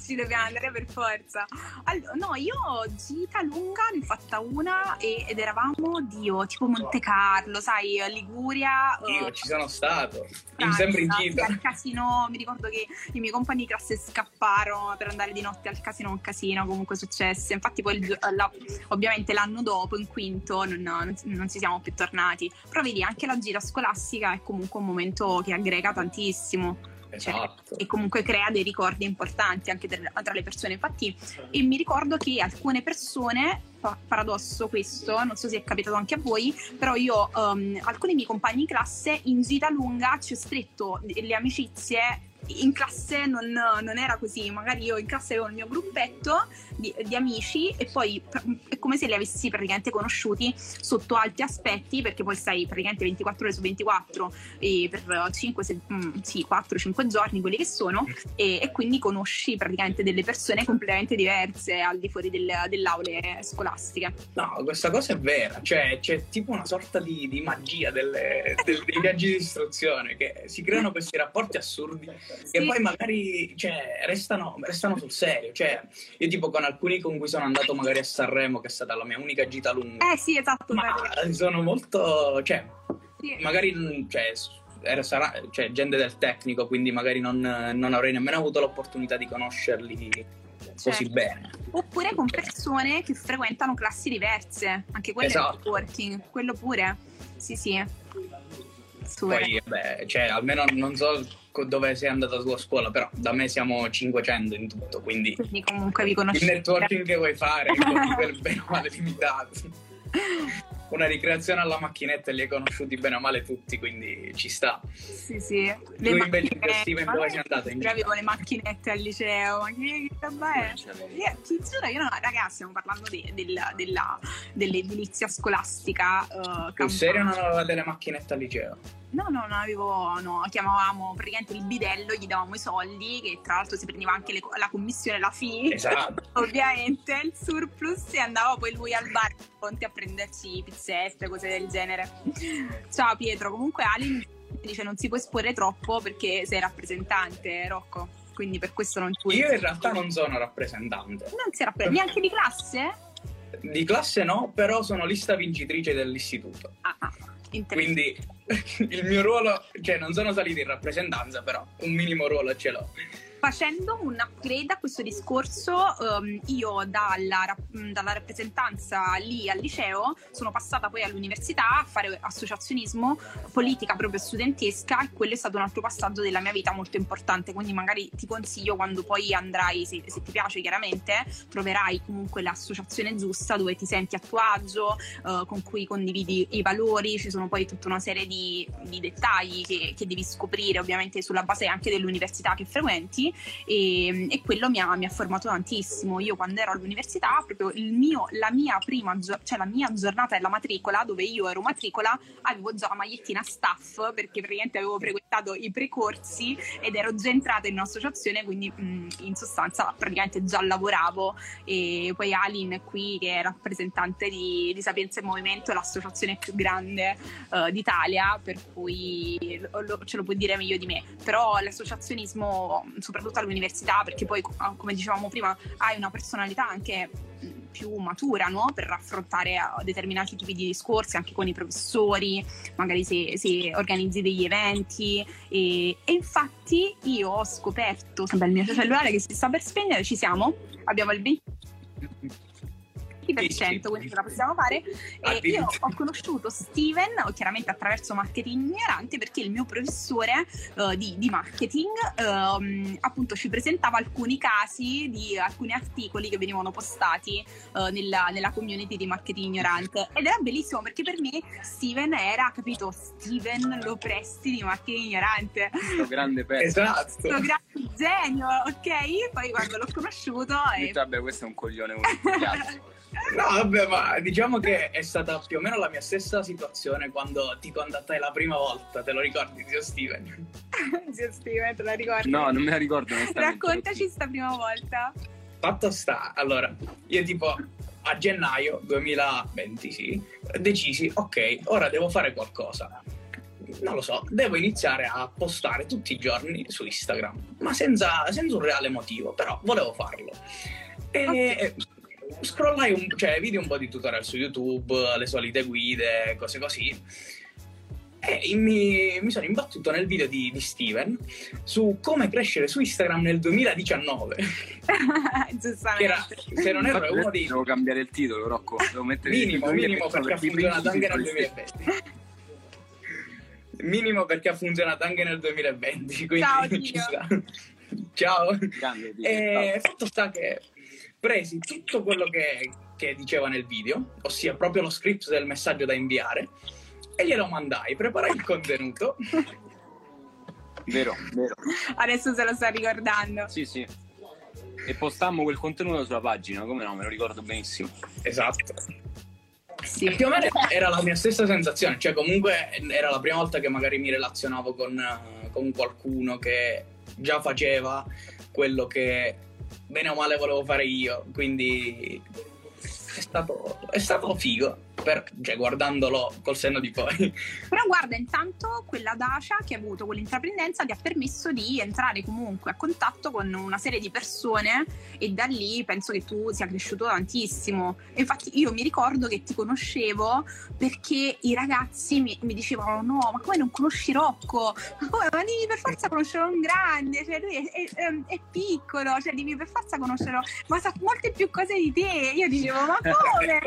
ci dobbiamo andare per forza. Allora, no, io gita lunga ne ho fatta una ed eravamo, Dio, tipo Monte Carlo, sai, Liguria. Io uh, ci sono stato, in sempre in gita. Al casino, mi ricordo che i miei compagni di classe scapparono per andare di notte al casino, un casino comunque successe. Infatti poi la, ovviamente l'anno dopo, in quinto, non, non, non ci siamo più tornati. Però vedi, anche la gita scolastica è comunque un momento che aggrega tantissimo. Cioè, esatto. e comunque crea dei ricordi importanti anche tra le persone. Infatti, e mi ricordo che alcune persone, paradosso questo, non so se è capitato anche a voi, però io, um, alcuni miei compagni in classe in gita lunga ci ho stretto delle amicizie in classe non, non, era così, magari io in classe avevo il mio gruppetto di, di, amici e poi è come se li avessi praticamente conosciuti sotto altri aspetti perché poi stai praticamente 24 ore su 24 e per 5, 6, mm, sì, 4-5 giorni quelli che sono e, e, quindi conosci praticamente delle persone completamente diverse al di fuori del, delle aule scolastiche. No, questa cosa è vera, cioè c'è tipo una sorta di, di magia delle, del, dei viaggi di istruzione che si creano questi rapporti assurdi sì. e poi magari cioè, restano, restano, sul serio. Cioè, io tipo con alcuni con cui sono andato magari a Sanremo, che è stata la mia unica gita lunga. Eh sì, esatto. Ma sono molto, cioè, sì. magari cioè, era, sarà, cioè, gente del tecnico, quindi magari non, non, avrei nemmeno avuto l'opportunità di conoscerli certo. così bene. Oppure con persone che frequentano classi diverse, anche quello esatto. è networking, quello pure. Sì, sì. Super. Poi, vabbè, cioè, almeno non so dove sei andata tu a scuola, però da me siamo 500 in tutto, quindi, quindi comunque vi conoscete. Il networking che vuoi fare è bene o male limitato. Una ricreazione alla macchinetta li hai conosciuti bene o male tutti, quindi ci sta. Sì, sì. Le tu invece Steven dove sei andata? In avevo le macchinette al liceo, ma che, roba è? Io, ti giuro, io no, ragazzi, stiamo parlando de, del, della, dell'edilizia scolastica. Uh, in serio non avevate le macchinette al liceo? No, no, non avevo, no, chiamavamo praticamente il bidello, gli davamo i soldi, che tra l'altro si prendeva anche le, la commissione, la fee, esatto. ovviamente, il surplus, e andava poi lui al bar pronti a prenderci pizzette, cose del genere. Ciao Pietro, comunque Ali dice non si può esporre troppo perché sei rappresentante, Rocco, quindi per questo non puoi. Io in realtà non sono rappresentante. Non sei rappresentante, neanche di classe? Di classe no, però sono lista vincitrice dell'istituto. Ah. Quindi il mio ruolo, cioè non sono salito in rappresentanza, però un minimo ruolo ce l'ho facendo un upgrade a questo discorso, um, io dalla, dalla, rappresentanza lì al liceo sono passata poi all'università a fare associazionismo, politica proprio studentesca e quello è stato un altro passaggio della mia vita molto importante, quindi magari ti consiglio quando poi andrai, se, se ti piace chiaramente, troverai comunque l'associazione giusta dove ti senti a tuo agio, uh, con cui condividi i valori, ci sono poi tutta una serie di, di dettagli che, che devi scoprire ovviamente sulla base anche dell'università che frequenti e, e quello mi ha, mi ha, formato tantissimo. Io quando ero all'università, proprio mio, la, mia prima, cioè la mia giornata della matricola, dove io ero matricola, avevo già la magliettina staff perché praticamente avevo frequentato i precorsi ed ero già entrata in un'associazione, quindi mh, in sostanza praticamente già lavoravo e poi Alin qui che è rappresentante di, di Sapienza e Movimento, l'associazione più grande uh, d'Italia, per cui lo, ce lo puoi dire meglio di me, però l'associazionismo soprattutto all'università perché poi come dicevamo prima hai una personalità anche più matura no? per affrontare eh, determinati tipi di discorsi anche con i professori, magari se, se organizzi degli eventi e, e, infatti io ho scoperto, vabbè il mio cellulare che si sta per spegnere, ci siamo, abbiamo il 20 20%, quindi ce la possiamo fare. E io ho conosciuto Steven, chiaramente attraverso marketing ignorante, perché il mio professore uh, di, di, marketing uh, appunto ci presentava alcuni casi di alcuni articoli che venivano postati uh, nella, nella, community di marketing ignorante. Ed era bellissimo perché per me Steven era, capito, Steven lo presti di marketing ignorante. Questo grande pezzo. Esatto. Questo grande genio, ok? Poi quando l'ho conosciuto... E... Vabbè, questo è un coglione un No, vabbè, ma diciamo che è stata più o meno la mia stessa situazione quando ti contattai la prima volta, te lo ricordi, zio Steven? zio Steven, te la ricordi? No, non me la ricordo. Raccontaci sta prima volta. Fatto sta, allora, io tipo a gennaio 2020, sì, decisi, ok, ora devo fare qualcosa. Non lo so, devo iniziare a postare tutti i giorni su Instagram, ma senza, senza un reale motivo, però volevo farlo. E okay scrollai un, cioè, vidi un po' di tutorial su YouTube, le solite guide, cose così. E mi, mi sono imbattuto nel video di, di, Steven su come crescere su Instagram nel 2019. Giustamente. Era, se non erro, è uno dei. Devo cambiare il titolo, Rocco. Devo mettere minimo, minimo perché ha funzionato anche nel 2020. minimo perché ha funzionato anche nel 2020. Quindi Ciao, Ciao. e fatto sta che presi tutto quello che, che diceva nel video, ossia proprio lo script del messaggio da inviare, e glielo mandai, preparai il contenuto. Vero, vero. Adesso se lo sta ricordando. Sì, sì. E postammo quel contenuto sulla pagina, come no, me lo ricordo benissimo. Esatto. Sì. più o meno era la mia stessa sensazione, cioè comunque era la prima volta che magari mi relazionavo con, con qualcuno che già faceva quello che bene o male volevo fare io, quindi è stato, è stato figo per, cioè, guardandolo col senno di poi. Però guarda, intanto quella Dacia che ha avuto quell'intraprendenza ti ha permesso di entrare comunque a contatto con una serie di persone e da lì penso che tu sia cresciuto tantissimo. Infatti io mi ricordo che ti conoscevo perché i ragazzi mi, mi dicevano no, ma come non conosci Rocco? Ma come? Ma devi per forza conoscere un grande, cioè lui è, è, è, è piccolo, cioè devi per forza conoscerlo, ma sa molte più cose di te. Io dicevo ma come?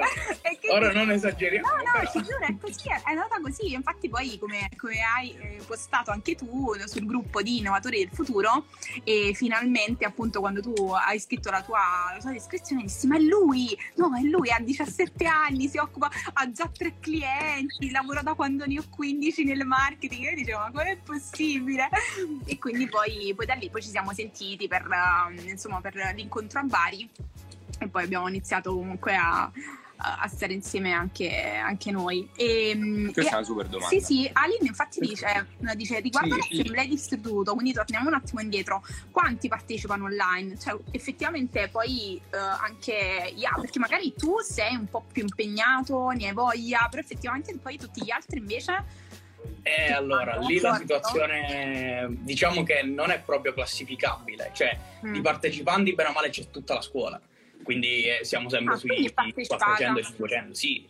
Ora non esagero esageriamo. No, no, ti giuro, è così, è andata così. Infatti, poi, come, come hai eh, postato anche tu sul gruppo di Innovatori del Futuro, e finalmente, appunto, quando tu hai scritto la tua, la tua descrizione, dissi: Ma è lui, no, è lui, ha 17 anni, si occupa, ha già tre clienti, lavora da quando ne ho 15 nel marketing. Io dicevo: Ma com'è possibile? E quindi poi, poi da lì poi ci siamo sentiti per, uh, insomma, per l'incontro a Bari e poi abbiamo iniziato comunque a, a stare insieme anche, anche noi. E, ehm, Questa e, è una super domanda. Sì, sì, Aline infatti dice, dice riguardo sì, all'assemblea di istituto, quindi torniamo un attimo indietro, quanti partecipano online? Cioè effettivamente poi uh, anche, yeah, perché magari tu sei un po' più impegnato, ne hai voglia, però effettivamente poi tutti gli altri invece... Eh, allora, lì la situazione diciamo che non è proprio classificabile, cioè mm. di partecipanti bene o male c'è tutta la scuola quindi eh, siamo sempre ah, sui 400 e 500, sì.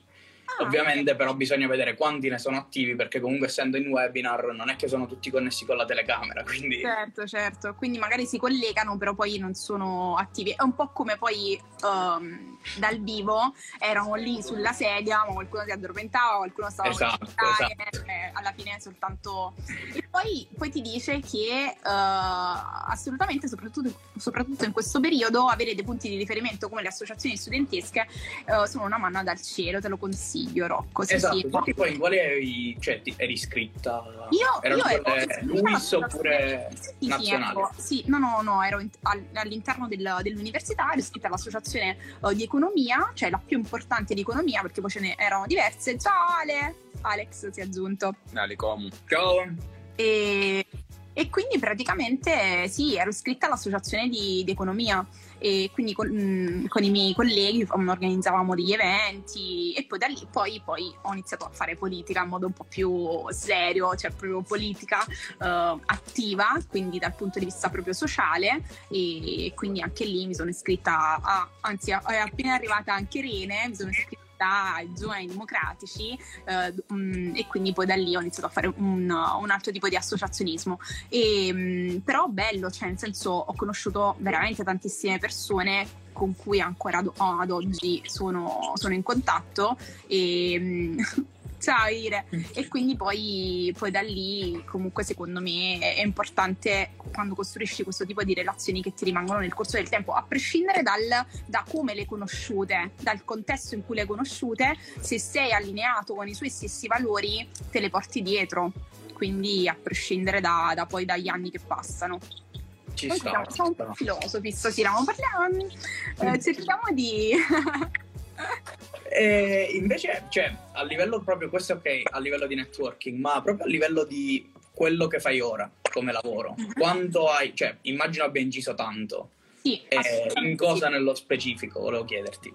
Ah, Ovviamente okay. però bisogna vedere quanti ne sono attivi perché comunque essendo in webinar non è che sono tutti connessi con la telecamera, quindi... Certo, certo, quindi magari si collegano però poi non sono attivi. È un po' come poi um, dal vivo erano lì sulla sedia, ma qualcuno si addormentava, qualcuno stava esatto, esatto. Eh, alla fine fine soltanto... E poi, poi ti dice che uh, assolutamente, soprattutto, soprattutto, in questo periodo, avere dei punti di riferimento come le associazioni studentesche uh, sono una manna dal cielo, te lo consiglio Rocco. Sì, esatto, sì. Tutti poi in quale eri, cioè, eri iscritta? Io, Erano io ero LUIS oppure sì, nazionale? Sì, sì, no, no, no, ero in, all'interno del, dell'università, ero iscritta all'associazione uh, di economia, cioè la più importante di economia perché poi ce ne erano diverse. Ciao Ale! Alex si è aggiunto. Ale Comu. Ciao! E, e quindi praticamente sì, ero iscritta all'associazione di, di economia e quindi con, mh, con, i miei colleghi organizzavamo degli eventi e poi da lì poi, poi, ho iniziato a fare politica in modo un po' più serio, cioè proprio politica uh, attiva, quindi dal punto di vista proprio sociale. E quindi anche lì mi sono iscritta a, anzi è appena arrivata anche Rene, mi sono iscritta ai giovani democratici eh, um, e quindi poi da lì ho iniziato a fare un, un altro tipo di associazionismo. E, um, però bello, cioè nel senso ho conosciuto veramente tantissime persone con cui ancora ad, ad oggi sono, sono, in contatto e um, Ciao Ire. Mm. E quindi poi, poi, da lì comunque secondo me è importante quando costruisci questo tipo di relazioni che ti rimangono nel corso del tempo, a prescindere dal, da come le conosciute, dal contesto in cui le conosciute, se sei allineato con i suoi stessi valori te le porti dietro, quindi a prescindere da, da poi dagli anni che passano. Ci sta, siamo, siamo un po' filosofi stasera, ma parliamo, eh, cerchiamo di... E invece, cioè, a livello proprio, questo è ok, a livello di networking, ma proprio a livello di quello che fai ora come lavoro, uh-huh. quanto hai, cioè, immagino abbia inciso tanto. Sì, eh, in cosa sì. nello specifico, volevo chiederti.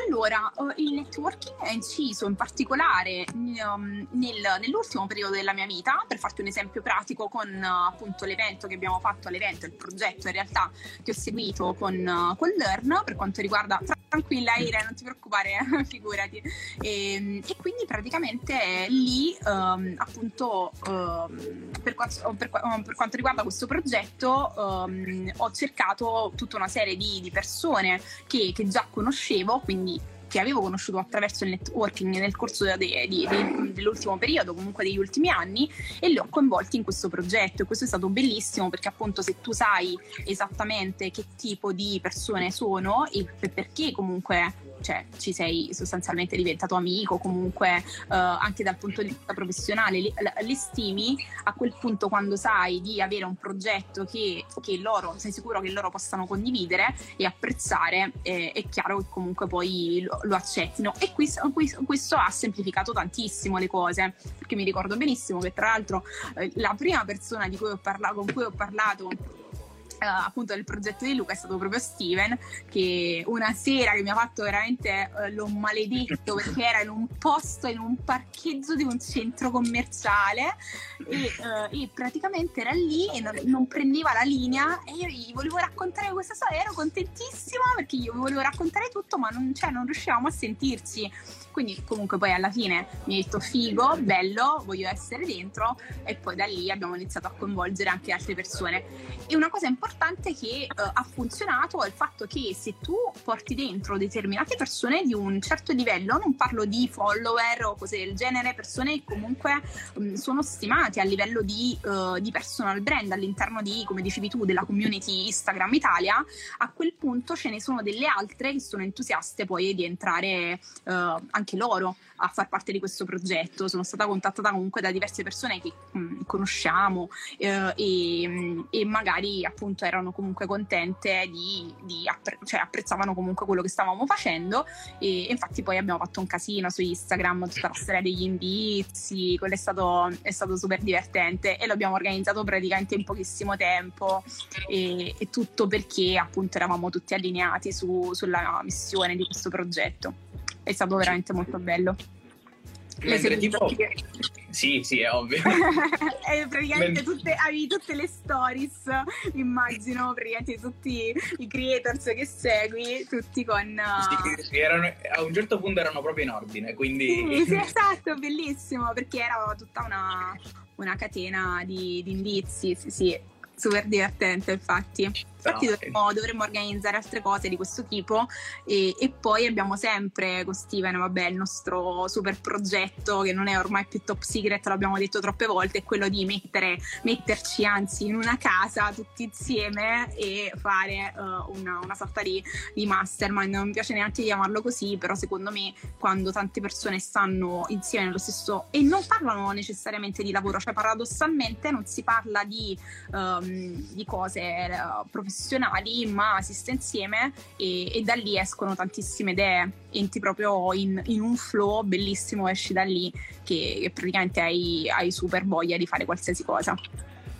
Allora, uh, il networking è inciso in particolare um, nel, nell'ultimo periodo della mia vita, per farti un esempio pratico con uh, appunto l'evento che abbiamo fatto all'evento, il progetto in realtà che ho seguito con, uh, con Learn per quanto riguarda... Tranquilla Ire, non ti preoccupare, figurati. E, ehm, e, quindi praticamente lì um, appunto um, per, quanto, per, per, quanto riguarda questo progetto ho cercato tutta una serie di, di persone che, che già conoscevo, quindi quindi che avevo conosciuto attraverso il networking nel corso de, de, de, dell'ultimo periodo, comunque degli ultimi anni, e li ho coinvolti in questo progetto. E questo è stato bellissimo perché, appunto, se tu sai esattamente che tipo di persone sono e perché comunque cioè, ci sei sostanzialmente diventato amico, comunque uh, anche dal punto di vista professionale li, stimi, a quel punto quando sai di avere un progetto che, che loro, sei sicuro che loro possano condividere e apprezzare, eh, è chiaro che comunque poi lo, lo accettino. E questo, questo, ha semplificato tantissimo le cose, perché mi ricordo benissimo che tra l'altro eh, la prima persona cui parlato, con cui ho parlato Uh, appunto del progetto di Luca è stato proprio Steven che una sera che mi ha fatto veramente uh, l'ho maledetto perché era in un posto in un parcheggio di un centro commerciale e, uh, e praticamente era lì e non, non, prendeva la linea e io gli volevo raccontare questa storia ero contentissima perché io volevo raccontare tutto ma non, cioè, non riuscivamo a sentirci quindi comunque poi alla fine mi ha detto figo, bello, voglio essere dentro e poi da lì abbiamo iniziato a coinvolgere anche altre persone. E una cosa importante che uh, ha funzionato è il fatto che se tu porti dentro determinate persone di un certo livello, non parlo di follower o cose del genere, persone che comunque um, sono stimate a livello di, uh, di personal brand all'interno di, come dicevi tu, della community Instagram Italia, a quel punto ce ne sono delle altre che sono entusiaste poi di entrare uh, anche loro a far parte di questo progetto. Sono stata contattata comunque da diverse persone che mh, mm, conosciamo eh, e, mm, e, magari appunto erano comunque contente di, di appre- cioè apprezzavano comunque quello che stavamo facendo. E, e, infatti poi abbiamo fatto un casino su Instagram, tutta la storia degli indizi, quello è stato, è stato super divertente e l'abbiamo organizzato praticamente in pochissimo tempo. E, e tutto perché appunto eravamo tutti allineati su, sulla missione di questo progetto è stato veramente molto bello. Mentre tipo... Che... Sì, sì, è ovvio. e praticamente Men... tutte, avevi tutte le stories, immagino, praticamente tutti i creators che segui, tutti con... Uh... Sì, erano, a un certo punto erano proprio in ordine, quindi... Sì, sì esatto, bellissimo, perché era tutta una, una catena di, di indizi, sì, sì, super divertente infatti. Infatti dovremmo, dovremmo, organizzare altre cose di questo tipo e, e, poi abbiamo sempre con Steven, vabbè, il nostro super progetto che non è ormai più top secret, l'abbiamo detto troppe volte, è quello di mettere, metterci anzi in una casa tutti insieme e fare uh, una, una, sorta di, di mastermind. Non mi piace neanche chiamarlo così, però secondo me quando tante persone stanno insieme nello stesso e non parlano necessariamente di lavoro, cioè paradossalmente non si parla di, um, di cose uh, professionali, ma si sta insieme e, e, da lì escono tantissime idee, entri proprio in, in un flow bellissimo, esci da lì che, che praticamente hai, hai super voglia di fare qualsiasi cosa.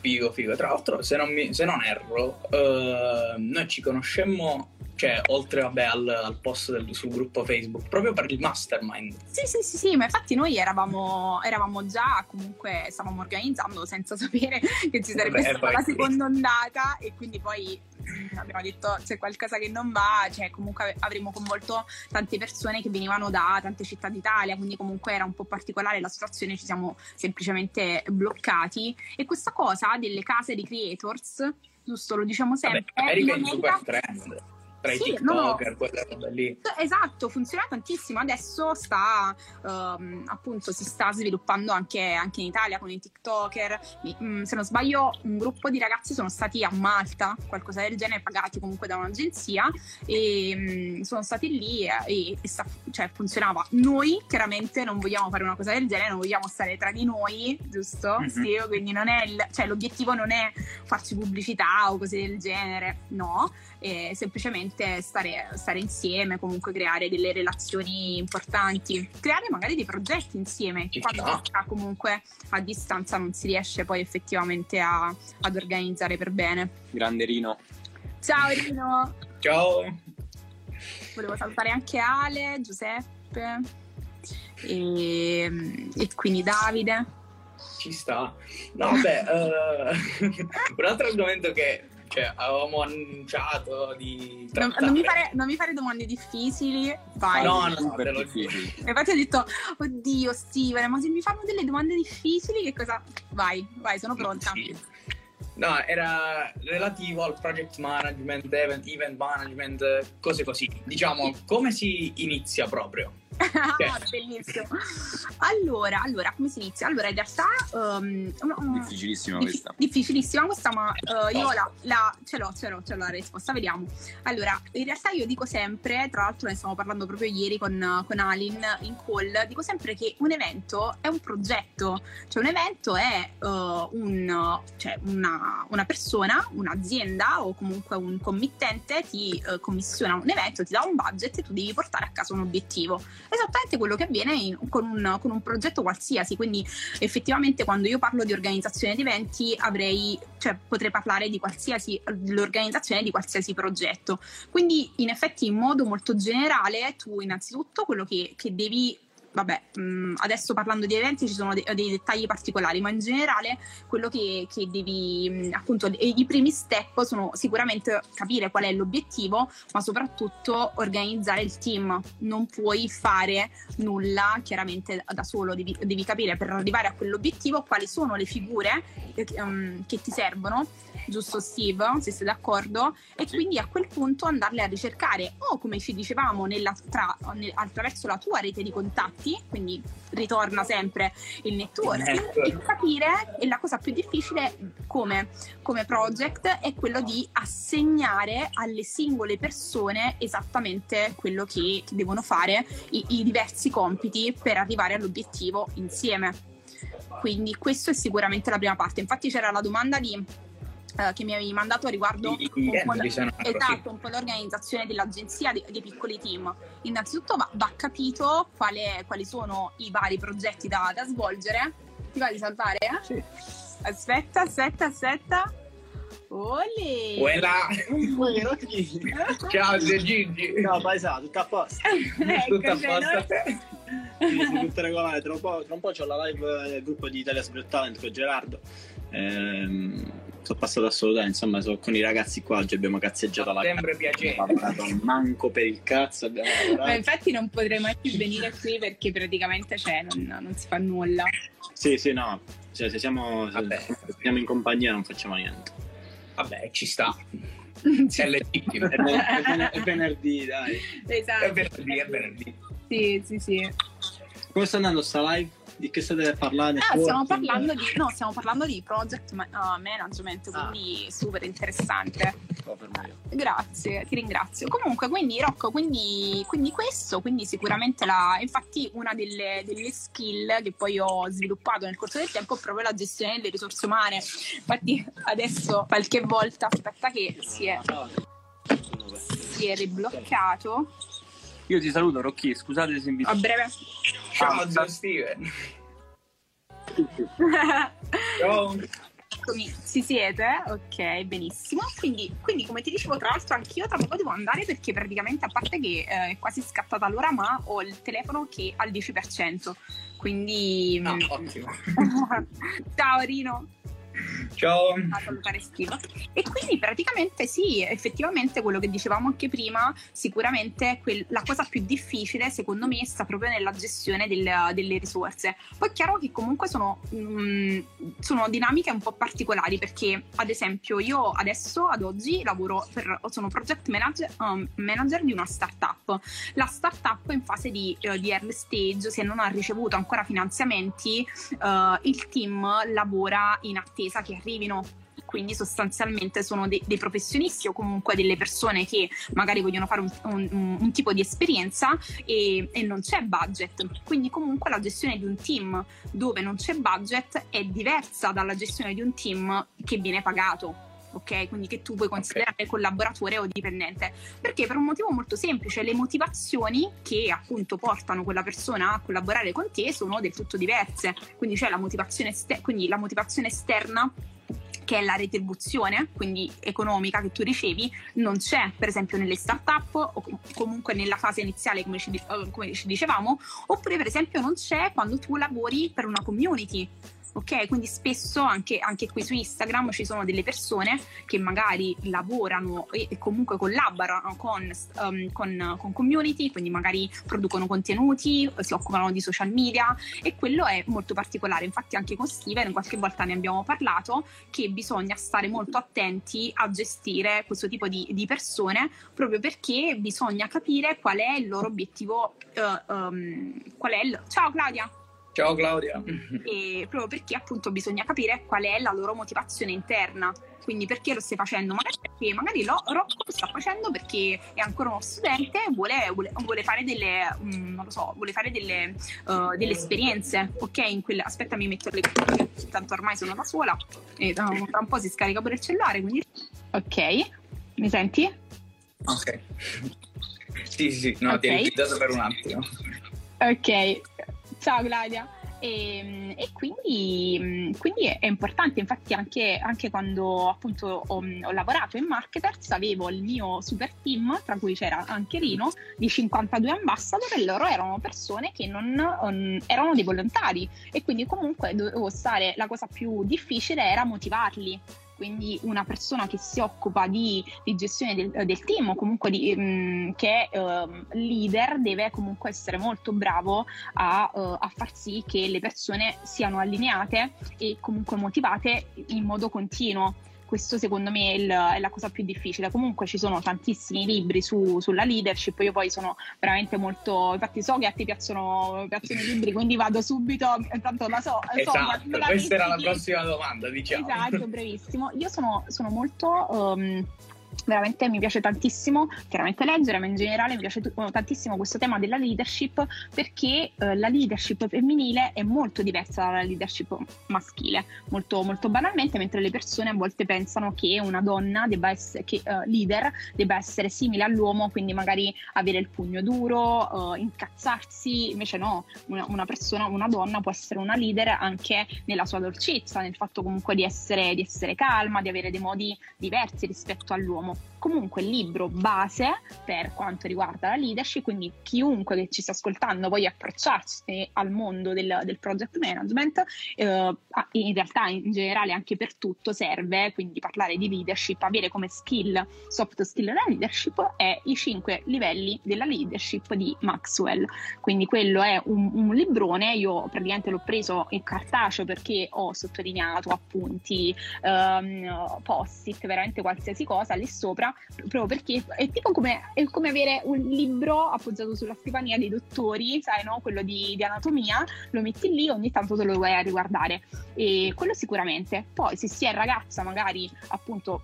Figo, figo. Tra l'altro, se non, mi, se non erro, uh, noi ci conoscemmo cioè oltre vabbè, al, al post del, sul gruppo Facebook, proprio per il mastermind. Sì, sì, sì, sì, ma infatti noi eravamo, eravamo già comunque stavamo organizzando senza sapere che ci sarebbe vabbè, stata la seconda ondata e quindi poi mm, abbiamo detto c'è qualcosa che non va, cioè comunque avremmo coinvolto tante persone che venivano da tante città d'Italia, quindi comunque era un po' particolare la situazione, ci siamo semplicemente bloccati e questa cosa delle case di creators, giusto, lo diciamo sempre. Vabbè, America è in super trend tra sì, i TikToker, no, quelle robe lì. Esatto, funziona tantissimo. Adesso sta um, appunto si sta sviluppando anche, anche, in Italia con i TikToker. Mm, se non sbaglio, un gruppo di ragazzi sono stati a Malta, qualcosa del genere, pagati comunque da un'agenzia e um, sono stati lì e, e sta, cioè, funzionava. Noi chiaramente non vogliamo fare una cosa del genere, non vogliamo stare tra di noi, giusto? Mm-hmm. Sì, quindi non è il, cioè, l'obiettivo non è farci pubblicità o cose del genere, no, è semplicemente stare, stare, insieme, comunque creare delle relazioni importanti, creare magari dei progetti insieme, Ci quando sta. comunque a distanza non si riesce poi effettivamente a, ad organizzare per bene. Grande Rino. Ciao Rino. Ciao. Volevo salutare anche Ale, Giuseppe e, e quindi Davide. Ci sta. No, vabbè, uh, un altro argomento che cioè, avevamo annunciato di. Non, non, mi fare, non, mi fare, domande difficili. Vai. No, no, no, te lo difficili. Infatti ho detto, oddio, Steven, ma se mi fanno delle domande difficili, che cosa. Vai, vai, sono pronta. Sì. No, era relativo al project management, event, event management, cose così. Diciamo, come si inizia proprio? Ah, bellissimo. Allora, allora, come si inizia? Allora, in realtà... Um, difficilissima dif- questa. Difficilissima questa, ma uh, io la, la, ce l'ho, ce l'ho, ce l'ho la risposta, vediamo. Allora, in realtà io dico sempre, tra l'altro ne stiamo parlando proprio ieri con, con Alin in call, dico sempre che un evento è un progetto, cioè un evento è uh, un, cioè una, una, persona, un'azienda o comunque un committente ti uh, commissiona un evento, ti dà un budget e tu devi portare a casa un obiettivo esattamente quello che avviene in, con, un, con, un, progetto qualsiasi. Quindi, effettivamente, quando io parlo di organizzazione di eventi, avrei, cioè, potrei parlare di qualsiasi l'organizzazione di qualsiasi progetto. Quindi, in effetti, in modo molto generale, tu innanzitutto quello che, che devi vabbè, mh, mm, adesso parlando di eventi ci sono de- dei dettagli particolari, ma in generale quello che, che devi, mh, mm, appunto, i primi step sono sicuramente capire qual è l'obiettivo, ma soprattutto organizzare il team. Non puoi fare nulla chiaramente da solo, devi, devi capire per arrivare a quell'obiettivo quali sono le figure che, um, che ti servono giusto Steve, se sei d'accordo, e sì. quindi a quel punto andarle a ricercare o come ci dicevamo nella, tra, nel, attraverso la tua rete di contatti, quindi ritorna sempre il networking, e capire, e la cosa più difficile come, come project è quello di assegnare alle singole persone esattamente quello che, che devono fare, i, i diversi compiti per arrivare all'obiettivo insieme. Quindi questo è sicuramente la prima parte. Infatti c'era la domanda di Uh, che mi avevi mandato riguardo I, un, po esatto, un po' l'organizzazione dell'agenzia dei, dei piccoli team. Innanzitutto va, va capito quale, quali sono i vari progetti da, da svolgere. Ti va di salvare? Sì. Aspetta, aspetta, aspetta. Olè! Quella! Ciao Gigi! Ciao paesa, tutto a posto? ecco, tutto a posto? Sì, tutto regolare, tra un po', tra un po' c'ho la live del gruppo di Italia Spirit Talent con Gerardo. Ehm, sono passato assolutamente, insomma, sono con i ragazzi qua, oggi abbiamo cazzeggiato la Sempre piacere. manco per il cazzo. Ma infatti non potrei mai più venire qui perché praticamente cioè, non, non si fa nulla. Sì, sì, no. Cioè, se siamo, se siamo in compagnia non facciamo niente. Vabbè, ci sta. È legittimo. È ven- è venerdì, dai. Esatto. È venerdì, è venerdì. Sì, sì, sì. Come sta andando sta live? Di che state parlando? Ah, stiamo parlando di, no, stiamo parlando di project ma- uh, management, Ah. quindi super interessante. Io. Grazie, ti ringrazio. Comunque, quindi Rocco, quindi, quindi questo, quindi sicuramente la, infatti una delle, delle skill che poi ho sviluppato nel corso del tempo è proprio la gestione delle risorse umane. Infatti adesso qualche volta, aspetta che si è, si è ribloccato Io ti saluto, Rocchi. Scusate se invito. a breve. Ciao, zio Steven. Ciao. Eccomi, si siete? Ok, benissimo. Quindi, quindi, come ti dicevo, tra l'altro anch'io tra poco devo andare perché praticamente, a parte che eh, è quasi scattata l'ora, ma ho il telefono che è al 10%. Quindi... Ah, mm, ottimo. Ciao Rino. Ciao. E quindi praticamente sì, effettivamente quello che dicevamo anche prima, sicuramente quel- la cosa più difficile secondo me sta proprio nella gestione del- delle risorse. Poi è chiaro che comunque sono, mm, sono dinamiche un po' particolari perché ad esempio io adesso ad oggi lavoro per, sono project manager, um, manager di una startup. La startup in fase di, eh, di early stage, se non ha ricevuto ancora finanziamenti, eh, il team lavora in attesa che arrivino. Quindi sostanzialmente sono de- dei professionisti o comunque delle persone che magari vogliono fare un, un- un tipo di esperienza e, e non c'è budget. Quindi comunque la gestione di un team dove non c'è budget è diversa dalla gestione di un team che viene pagato. Ok, quindi che tu puoi considerare collaboratore o dipendente. Perché? Per un motivo molto semplice, le motivazioni che appunto portano quella persona a collaborare con te sono del tutto diverse. Quindi c'è la motivazione, este- quindi la motivazione esterna che è la retribuzione, quindi economica che tu ricevi, non c'è per esempio nelle start-up o com- comunque nella fase iniziale come ci, eh, come ci dicevamo, oppure per esempio non c'è quando tu lavori per una community. Ok, quindi spesso anche, anche qui su Instagram ci sono delle persone che magari lavorano e, e comunque collaborano con, um, con, con community, quindi magari producono contenuti, si occupano di social media e quello è molto particolare. Infatti anche con Steven qualche volta ne abbiamo parlato che bisogna stare molto attenti a gestire questo tipo di, di persone proprio perché bisogna capire qual è il loro obiettivo. eh, um, qual è il... Ciao Claudia! Ciao Claudia. e proprio perché appunto bisogna capire qual è la loro motivazione interna. Quindi perché lo stai facendo? Magari perché magari lo, Rocco lo sta facendo perché è ancora uno studente e vuole, vuole, vuole fare delle, mm, non lo so, vuole fare delle, uh, delle esperienze, ok? In quella, aspetta, mi metto le cuffie, tanto ormai sono da sola e tra tra un po' si scarica pure il cellulare, quindi... Ok, mi senti? Ok. Sì, sì, sì, no, ti Ok. eri guidato per un attimo. Ok, ciao Claudia. E, e quindi, quindi è importante, infatti anche, anche quando appunto ho, ho lavorato in marketers avevo il mio super team, tra cui c'era anche Rino, di 52 ambassador e loro erano persone che non um, erano dei volontari e quindi comunque dovevo stare, la cosa più difficile era motivarli. Quindi una persona che si occupa di, di gestione del, del team o comunque di, mm, che è ehm, leader deve comunque essere molto bravo a, eh, a far sì che le persone siano allineate e comunque motivate in modo continuo. Questo secondo me è, il- è la cosa più difficile. Comunque ci sono tantissimi libri su- sulla leadership, io poi sono veramente molto, infatti so che a te piacciono, piacciono i libri, quindi vado subito, intanto la so. so, Esatto, la questa era la prossima domanda, diciamo. Esatto, brevissimo. Io sono, sono molto. ehm, veramente mi piace tantissimo, chiaramente leggere, ma in generale mi piace tu- tantissimo questo tema della leadership perché eh, la leadership femminile è molto diversa dalla leadership maschile, molto, molto banalmente, mentre le persone a volte pensano che una donna debba essere che, eh, leader debba essere simile all'uomo, quindi magari avere il pugno duro, eh, incazzarsi, invece no, una, una persona, una donna può essere una leader anche nella sua dolcezza, nel fatto comunque di essere, di essere calma, di avere dei modi diversi rispetto all'uomo. vamos Comunque il libro base per quanto riguarda la leadership, quindi chiunque che ci sta ascoltando voglia approcciarsi al mondo del, del project management, eh, in realtà in generale anche per tutto serve, quindi parlare di leadership, avere come skill, soft skill la leadership è i cinque livelli della leadership di Maxwell. Quindi quello è un, un librone, io praticamente l'ho preso in cartaceo perché ho sottolineato appunti, ehm, post-it, veramente qualsiasi cosa lì sopra proprio perché è tipo come, è come avere un libro appoggiato sulla scrivania dei dottori, sai, no? Quello di, di anatomia, lo metti lì, ogni tanto te lo vai a riguardare. E quello sicuramente. Poi se si è ragazza, magari appunto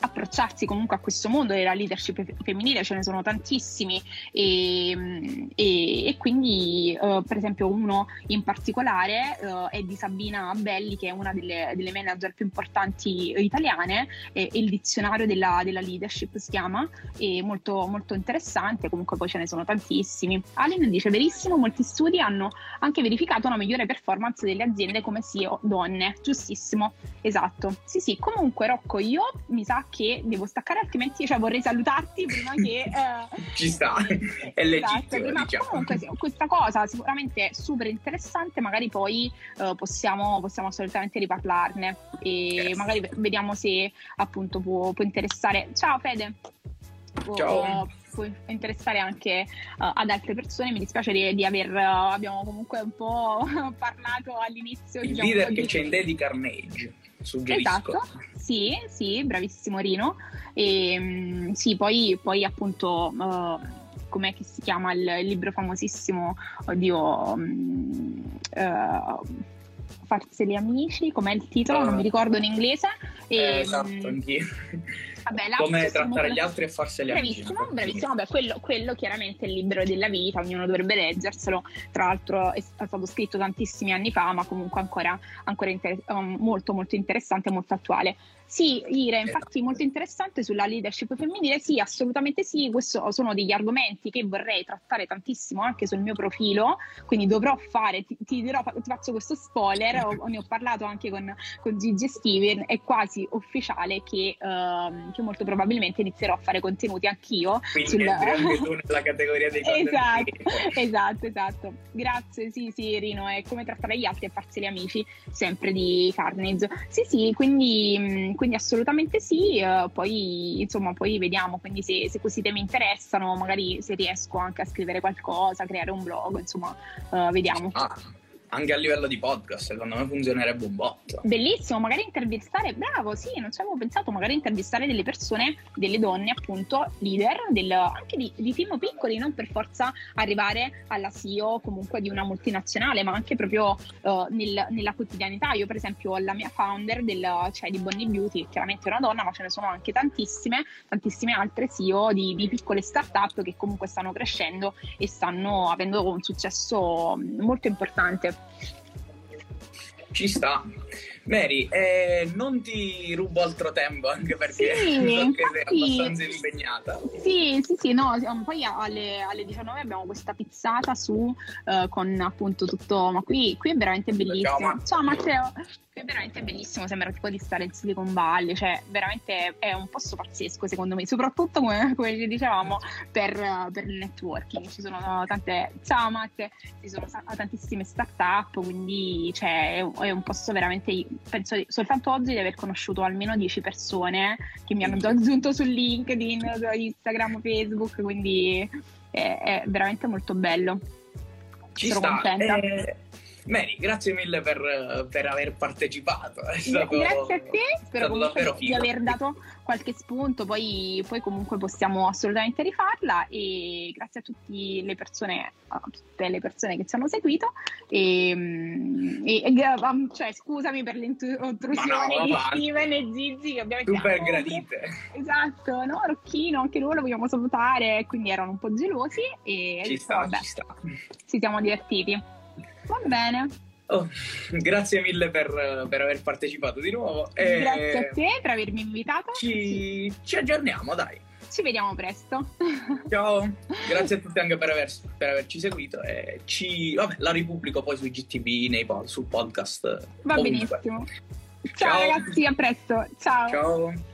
approcciarsi comunque a questo mondo della leadership femminile, ce ne sono tantissimi e, e, e quindi uh, per esempio uno in particolare uh, è di Sabina Belli che è una delle, delle manager più importanti italiane, e, il dizionario della, della, leadership si chiama, è molto, molto interessante, comunque poi ce ne sono tantissimi. Allen dice verissimo, molti studi hanno anche verificato una migliore performance delle aziende come CEO donne, giustissimo, esatto. Sì sì, comunque Rocco io mi sa che devo staccare, altrimenti cioè, vorrei salutarti prima che. Eh, Ci sta, è legittimo. Esatto, diciamo. comunque questa cosa sicuramente super interessante, magari poi eh, possiamo, possiamo, assolutamente riparlarne e yes. magari vediamo se appunto può, può interessare. Ciao Fede. Ciao può interessare anche uh, ad altre persone. Mi dispiace di, di aver, uh, abbiamo comunque un po' parlato all'inizio. Il diciamo, leader che di... c'è in Daddy Carnage, suggerisco. Esatto, sì, sì, bravissimo Rino. E, um, sì, poi, poi appunto... Uh, com'è che si chiama il, il libro famosissimo, oddio, um, uh, Farseli amici, com'è il titolo? Uh, non mi ricordo in inglese. E, eh, esatto, anch'io. Vabbè, Come trattare gli altri e farseli bravissimo, amici. Bravissimo, bravissimo. quello, quello, chiaramente è il libro della vita, ognuno dovrebbe leggerselo. Tra l'altro è stato scritto tantissimi anni fa, ma comunque ancora, ancora inter- um, molto molto interessante e molto attuale. Sì, Ire, infatti molto interessante sulla leadership femminile, sì, assolutamente sì, questi sono degli argomenti che vorrei trattare tantissimo anche sul mio profilo, quindi dovrò fare, ti, ti, dirò, ti faccio questo spoiler, ho, ne ho parlato anche con, con Gigi e Steven, è quasi ufficiale che, uh, che, molto probabilmente inizierò a fare contenuti anch'io. Quindi sul... anche tu nella categoria dei contenuti. Esatto, esatto, esatto. Grazie, sì, sì, Rino, è come trattare gli altri e farsi gli amici, sempre di Carnage. Sì, sì, quindi quindi assolutamente sì, uh, poi insomma poi vediamo, quindi se, se, questi temi interessano, magari se riesco anche a scrivere qualcosa, creare un blog, insomma, uh, vediamo. Ah anche a livello di podcast, secondo me funzionerebbe un botto. Bellissimo, magari intervistare, bravo, sì, non ci avevo pensato, magari intervistare delle persone, delle donne appunto, leader, del, anche di, di team piccoli, non per forza arrivare alla CEO comunque di una multinazionale, ma anche proprio uh, nel, nella quotidianità. Io per esempio ho la mia founder del, cioè di Bonnie Beauty, chiaramente è una donna, ma ce ne sono anche tantissime, tantissime altre CEO di, di piccole start-up che comunque stanno crescendo e stanno avendo un successo molto importante. Ci sta. Mary, eh, non ti rubo altro tempo anche perché sì, so che sei abbastanza impegnata. Sì, sì, sì, no, poi alle, alle 19 abbiamo questa pizzata su uh, con appunto tutto, ma qui, qui è veramente bellissimo. Ciao, Ciao Matteo è veramente bellissimo, sembra tipo di stare in Silicon Valley, cioè veramente è un posto pazzesco secondo me, soprattutto come, come dicevamo per, per, il networking, ci sono tante, ciao Matte, ci sono tantissime start-up, quindi cioè, è, un posto veramente, penso soltanto oggi di aver conosciuto almeno 10 persone che mi hanno già aggiunto su LinkedIn, su Instagram, Facebook, quindi è, è veramente molto bello. Ci Sono contenta. Eh Mary, grazie mille per, per aver partecipato. Stato, grazie a te, spero comunque di aver dato qualche spunto, poi, poi, comunque possiamo assolutamente rifarla e grazie a tutte le persone, a tutte le persone che ci hanno seguito e, e, e cioè, scusami per l'intrusione no, di Steven e Zizi che ovviamente super gradite. Esatto, no? Rocchino, anche loro lo vogliamo salutare, quindi erano un po' gelosi e ci sta, vabbè, ci sta. ci siamo divertiti. Va bene. Oh, grazie mille per, per, aver partecipato di nuovo. E grazie a te per avermi invitato. Ci, ci, aggiorniamo, dai. Ci vediamo presto. Ciao, grazie a tutti anche per, aver, per averci seguito. E ci, vabbè, la ripubblico poi sui GTV, nei, sul podcast. Va ovunque. benissimo. Ciao, Ciao ragazzi, a presto. Ciao. Ciao.